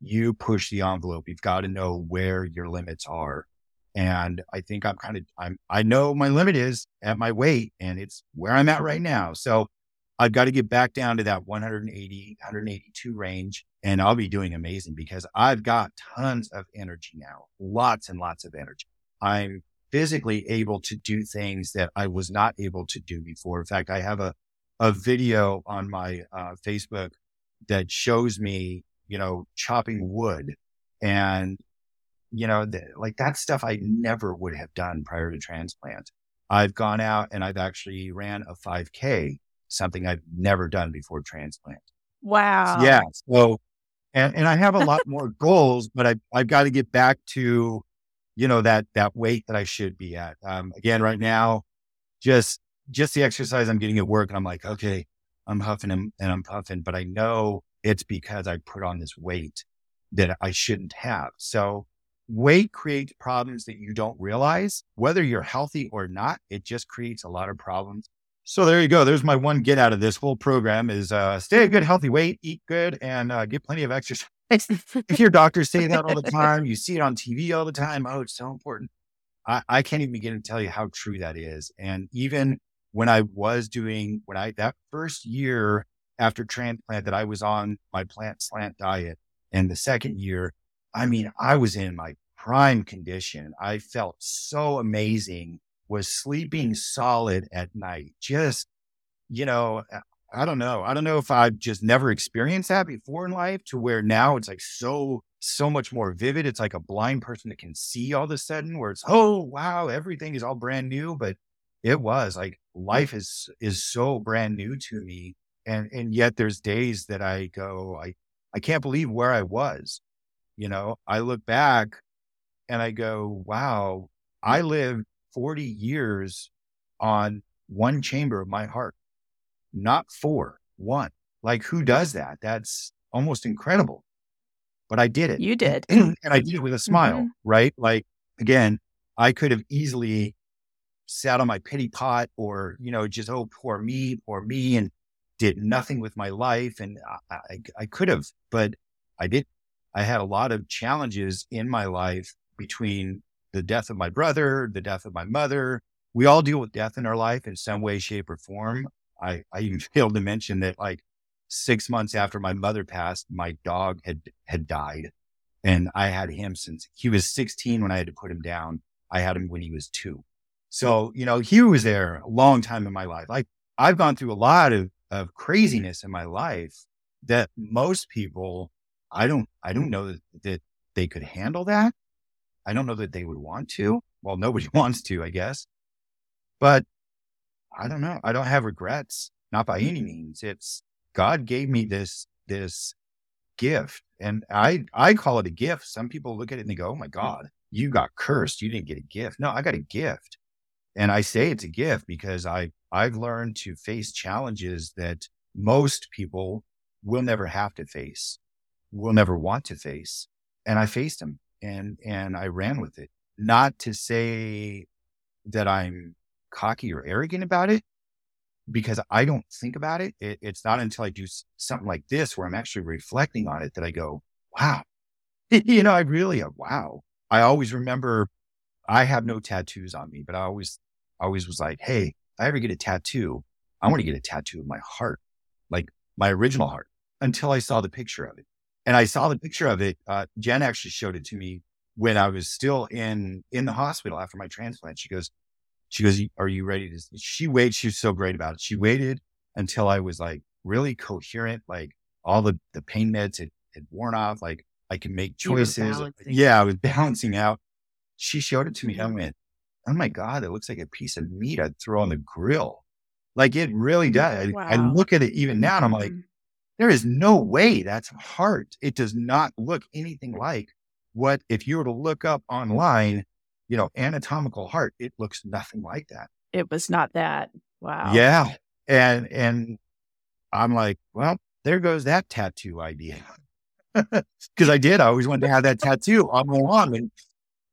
you push the envelope. You've got to know where your limits are. And I think I'm kind of, I'm, I know my limit is at my weight and it's where I'm at right now. So I've got to get back down to that 180, 182 range and I'll be doing amazing because I've got tons of energy now, lots and lots of energy. I'm physically able to do things that I was not able to do before. In fact, I have a, a video on my uh, Facebook that shows me, you know, chopping wood and, you know, the, like that stuff I never would have done prior to transplant. I've gone out and I've actually ran a 5K, something I've never done before transplant. Wow. Yeah. So, and, and I have a lot more goals, but I, I've got to get back to you know, that, that weight that I should be at. Um, again, right now, just, just the exercise I'm getting at work. And I'm like, okay, I'm huffing and, and I'm puffing, but I know it's because I put on this weight that I shouldn't have. So weight creates problems that you don't realize, whether you're healthy or not. It just creates a lot of problems. So there you go. There's my one get out of this whole program is uh, stay a good, healthy weight, eat good, and uh, get plenty of exercise. if your doctors say that all the time, you see it on TV all the time. Oh, it's so important. I, I can't even begin to tell you how true that is. And even when I was doing, when I, that first year after transplant that I was on my plant slant diet and the second year, I mean, I was in my prime condition. I felt so amazing, was sleeping solid at night. Just, you know, I don't know. I don't know if I've just never experienced that before in life to where now it's like so, so much more vivid. It's like a blind person that can see all of a sudden where it's, oh, wow, everything is all brand new. But it was like life is, is so brand new to me. And, and yet there's days that I go, I, I can't believe where I was. You know, I look back and I go, wow, I lived 40 years on one chamber of my heart not four, one. Like who does that? That's almost incredible. But I did it. You did. And, I did it with a smile, mm-hmm. right? Like again, I could have easily sat on my pity pot or, you know, just, oh, poor me, poor me, and did nothing with my life. And I, I, I could have, but I did. I had a lot of challenges in my life between the death of my brother, the death of my mother. We all deal with death in our life in some way, shape, or form. I, I even failed to mention that like six months after my mother passed, my dog had, had died and I had him since he was 16 when I had to put him down. I had him when he was two. So, you know, he was there a long time in my life. Like I've gone through a lot of, of craziness in my life that most people, I don't, I don't know that, that they could handle that. I don't know that they would want to. Well, nobody wants to, I guess. But I don't know. I don't have regrets, not by any mm-hmm. means. It's God gave me this, this gift and I, I call it a gift. Some people look at it and they go, Oh my mm. God, you got cursed. You didn't get a gift. No, I got a gift. And I say it's a gift because I, I've learned to face challenges that most people will never have to face, will never want to face. And I faced them and, and I ran with it. Not to say that I'm cocky or arrogant about it because I don't think about it. it. It's not until I do something like this where I'm actually reflecting on it that I go, wow, you know, I really, uh, wow. I always remember I have no tattoos on me, but I always, always was like, Hey, if I ever get a tattoo, I want to get a tattoo of my heart, like my original heart until I saw the picture of it. And I saw the picture of it. Uh, Jen actually showed it to me when I was still in, in the hospital after my transplant. She goes, she goes, are you ready to, she waited. She was so great about it. She waited until I was like really coherent, like all the, the pain meds had, had worn off. Like I can make choices. Yeah. I was balancing out. She showed it to me. I went, Oh my God, it looks like a piece of meat I'd throw on the grill. Like it really does. Wow. I, I look at it even now and I'm like, mm-hmm. there is no way that's heart. It does not look anything like what if you were to look up online you know, anatomical heart, it looks nothing like that. It was not that. Wow. Yeah. And, and I'm like, well, there goes that tattoo idea. Cause I did. I always wanted to have that tattoo on my arm. And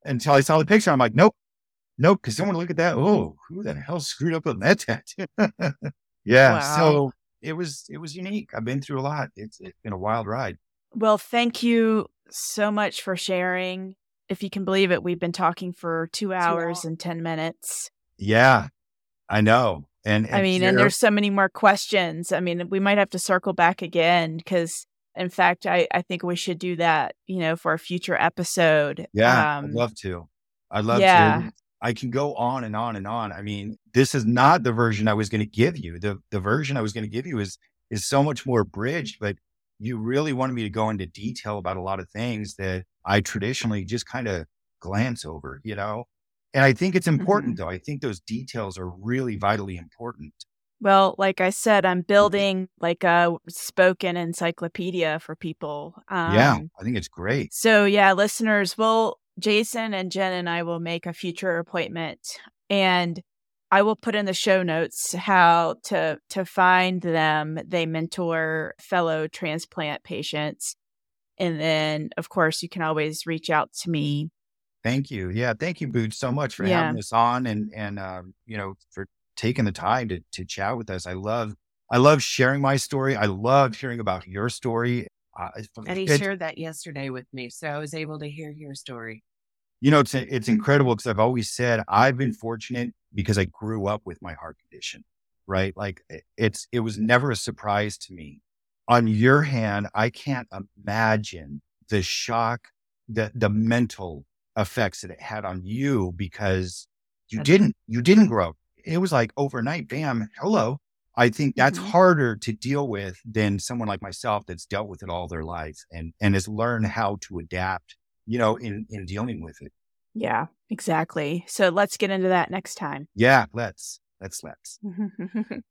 until I saw the picture, I'm like, nope, nope. Cause someone look at that. Oh, who the hell screwed up on that tattoo? yeah. Wow. So it was, it was unique. I've been through a lot. It's, it's been a wild ride. Well, thank you so much for sharing if you can believe it, we've been talking for two hours and 10 minutes. Yeah, I know. And, I and mean, and there's so many more questions. I mean, we might have to circle back again because, in fact, I, I think we should do that, you know, for a future episode. yeah, Um, I'd love to. I'd love yeah. to. I can go on and on and on. I mean, this is not the version I was going to give you. The the version I was going to give you is is so much more bridged, but you really wanted me to go into detail about a lot of things that I traditionally just kind of glance over, you know? And I think it's important though. I think those details are really vitally important. Well, like I said, I'm building like a spoken encyclopedia for people. Um, yeah, I think it's great. So, yeah, listeners, will Jason and Jen and I will make a future appointment and I will put in the show notes how to to find them. They mentor fellow transplant patients. And then of course you can always reach out to me. Thank you. Yeah, thank you, Boots, so much for Yeah. having us on and and um, you know for taking the time to to chat with us. I love I love sharing my story. I love hearing about your story. Uh, And he shared that yesterday with me. So I was able to hear your story. you know, it's it's incredible because I've always said I've been fortunate because I grew up with my heart condition, right? Like it's it was never a surprise to me. On your hand, I can't imagine the shock, the the mental effects that it had on you because you That's- didn't you didn't grow up. It was like overnight, bam, hello. I think that's Mhm. harder to deal with than someone like myself that's dealt with it all their life and and has learned how to adapt you know, in in dealing with it. Yeah, exactly. So let's get into that next time. Yeah, let's let's let's.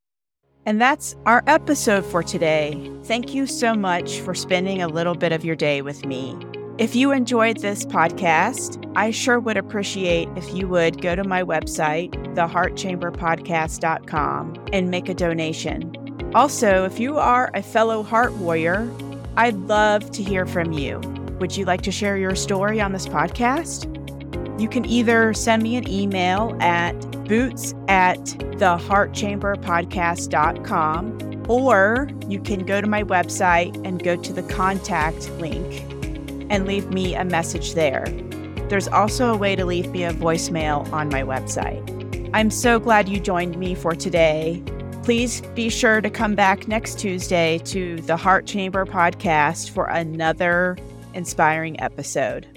and that's our episode for today. Thank you so much for spending a little bit of your day with me. If you enjoyed this podcast, I sure would appreciate if you would go to my website, theheartchamberpodcast.com, and make a donation. Also, if you are a fellow heart warrior, I'd love to hear from you. Would you like to share your story on this podcast? You can either send me an email at boots at theheartchamberpodcast.com or you can go to my website and go to the contact link and leave me a message there. There's also a way to leave me a voicemail on my website. I'm so glad you joined me for today. Please be sure to come back next Tuesday to the Heart Chamber podcast for another inspiring episode.